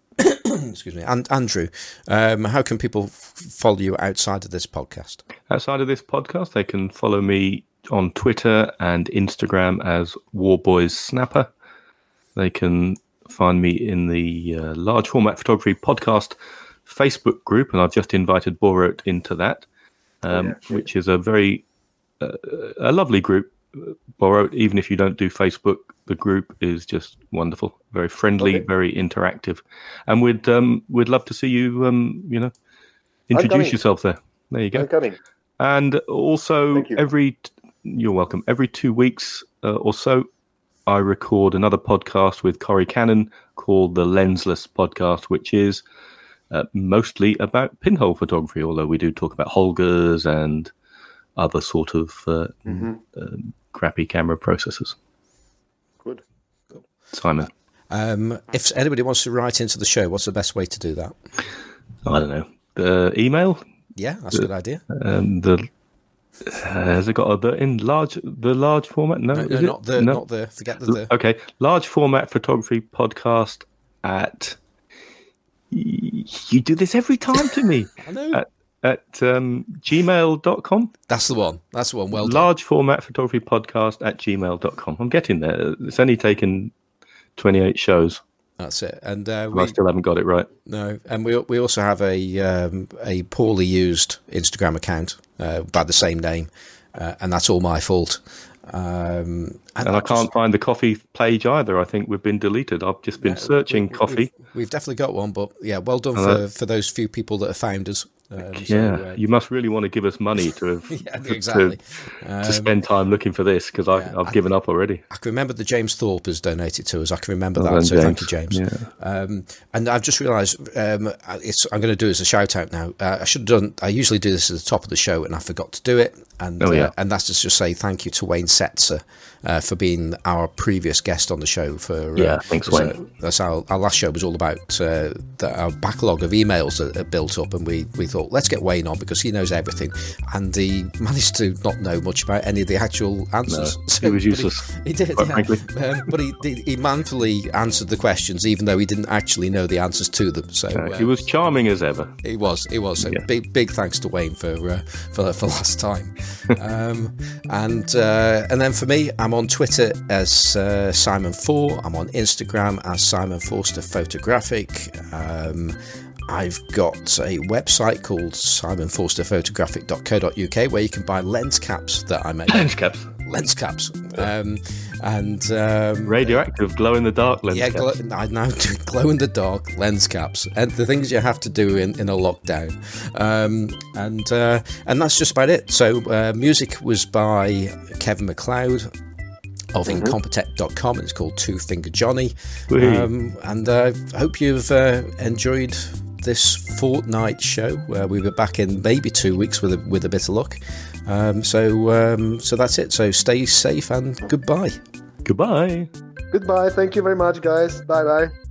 excuse me, and Andrew, um, how can people follow you outside of this podcast? Outside of this podcast, they can follow me on Twitter and Instagram as Warboys Snapper. They can find me in the uh, Large Format Photography Podcast Facebook group, and I've just invited Borut into that, um, yeah, which is a very uh, a lovely group Borut. Even if you don't do Facebook, the group is just wonderful, very friendly, Okay. very interactive, and we'd um, we'd love to see you. Um, you know, introduce yourself there. There you go. I'm coming. And also, you. every you're welcome. Every two weeks uh, or so, I record another podcast with Corey Cannon called the Lensless Podcast, which is uh, mostly about pinhole photography. Although we do talk about Holgas and other sort of uh, Mm-hmm. um, crappy camera processors. Simon, Um, if anybody wants to write into the show, what's the best way to do that? I don't know. The email, Yeah, that's a good idea. um, the uh, has it got a the in large the large format? No, No, no, not the, No? not the. Forget the. the Okay, large format photography podcast at. You do this every time to me I know. at, at um, gmail.com. That's the one. That's the one. Well done. Large format photography podcast at gmail.com. I'm getting there. It's only taken 28 shows. That's it. And uh, and I we still haven't got it right. no, and we we also have a um, a poorly used Instagram account uh, by the same name, uh, and that's all my fault. Um, And I just- can't find the Ko-fi page either. I think we've been deleted. I've just been searching We've- Ko-fi. We've definitely got one, but yeah, well done for, for those few people that have found us. Um, so, yeah, uh, you must really want to give us money to have, yeah, exactly. to, Um, to spend time looking for this because yeah, I've I- given up already. I can remember the James Thorpe has donated to us. I can remember Well that. done, So thank you, James. James. Um, and I've just realised um, it's. I'm going to do it as a shout out now. Uh, I should have done. I usually do this at the top of the show, and I forgot to do it. And Oh, yeah. uh, and that's just to say thank you to Wayne Setzer uh, for being our previous guest on the show. For uh, Yeah, thanks, so Wayne. That's our, our last show was all about uh, the, our backlog of emails that are built up, and we we thought let's get Wayne on because he knows everything, and he managed to not know much about any of the actual answers. he was useless, He, did, quite yeah. frankly. Um, but he, he he manfully answered the questions, even though he didn't actually know the answers to them. So Uh, uh, he was charming as ever. he was, he was. So Yeah. big, big thanks to Wayne for uh, for for last time. um, and uh, and then for me, I'm on Twitter as uh, Simon Four. I'm on Instagram as Simon Forster Photographic. Um, I've got a website called simonforsterphotographic.co.uk where you can buy lens caps that I make. Lens caps, lens caps. Um, and um, radioactive, glow in the dark lens yeah, caps. glow, I now do glow in the dark lens caps, and the things you have to do in, in a lockdown, um, and uh, and that's just about it. So uh, music was by Kevin MacLeod of Incompetech.com. It's called Two Finger Johnny, um, and I hope you've uh, enjoyed this fortnight show. Uh, we were back in maybe two weeks with a, with a bit of luck. Um, so um, so that's it. So stay safe and goodbye. Goodbye. Goodbye. Thank you very much, guys. Bye bye.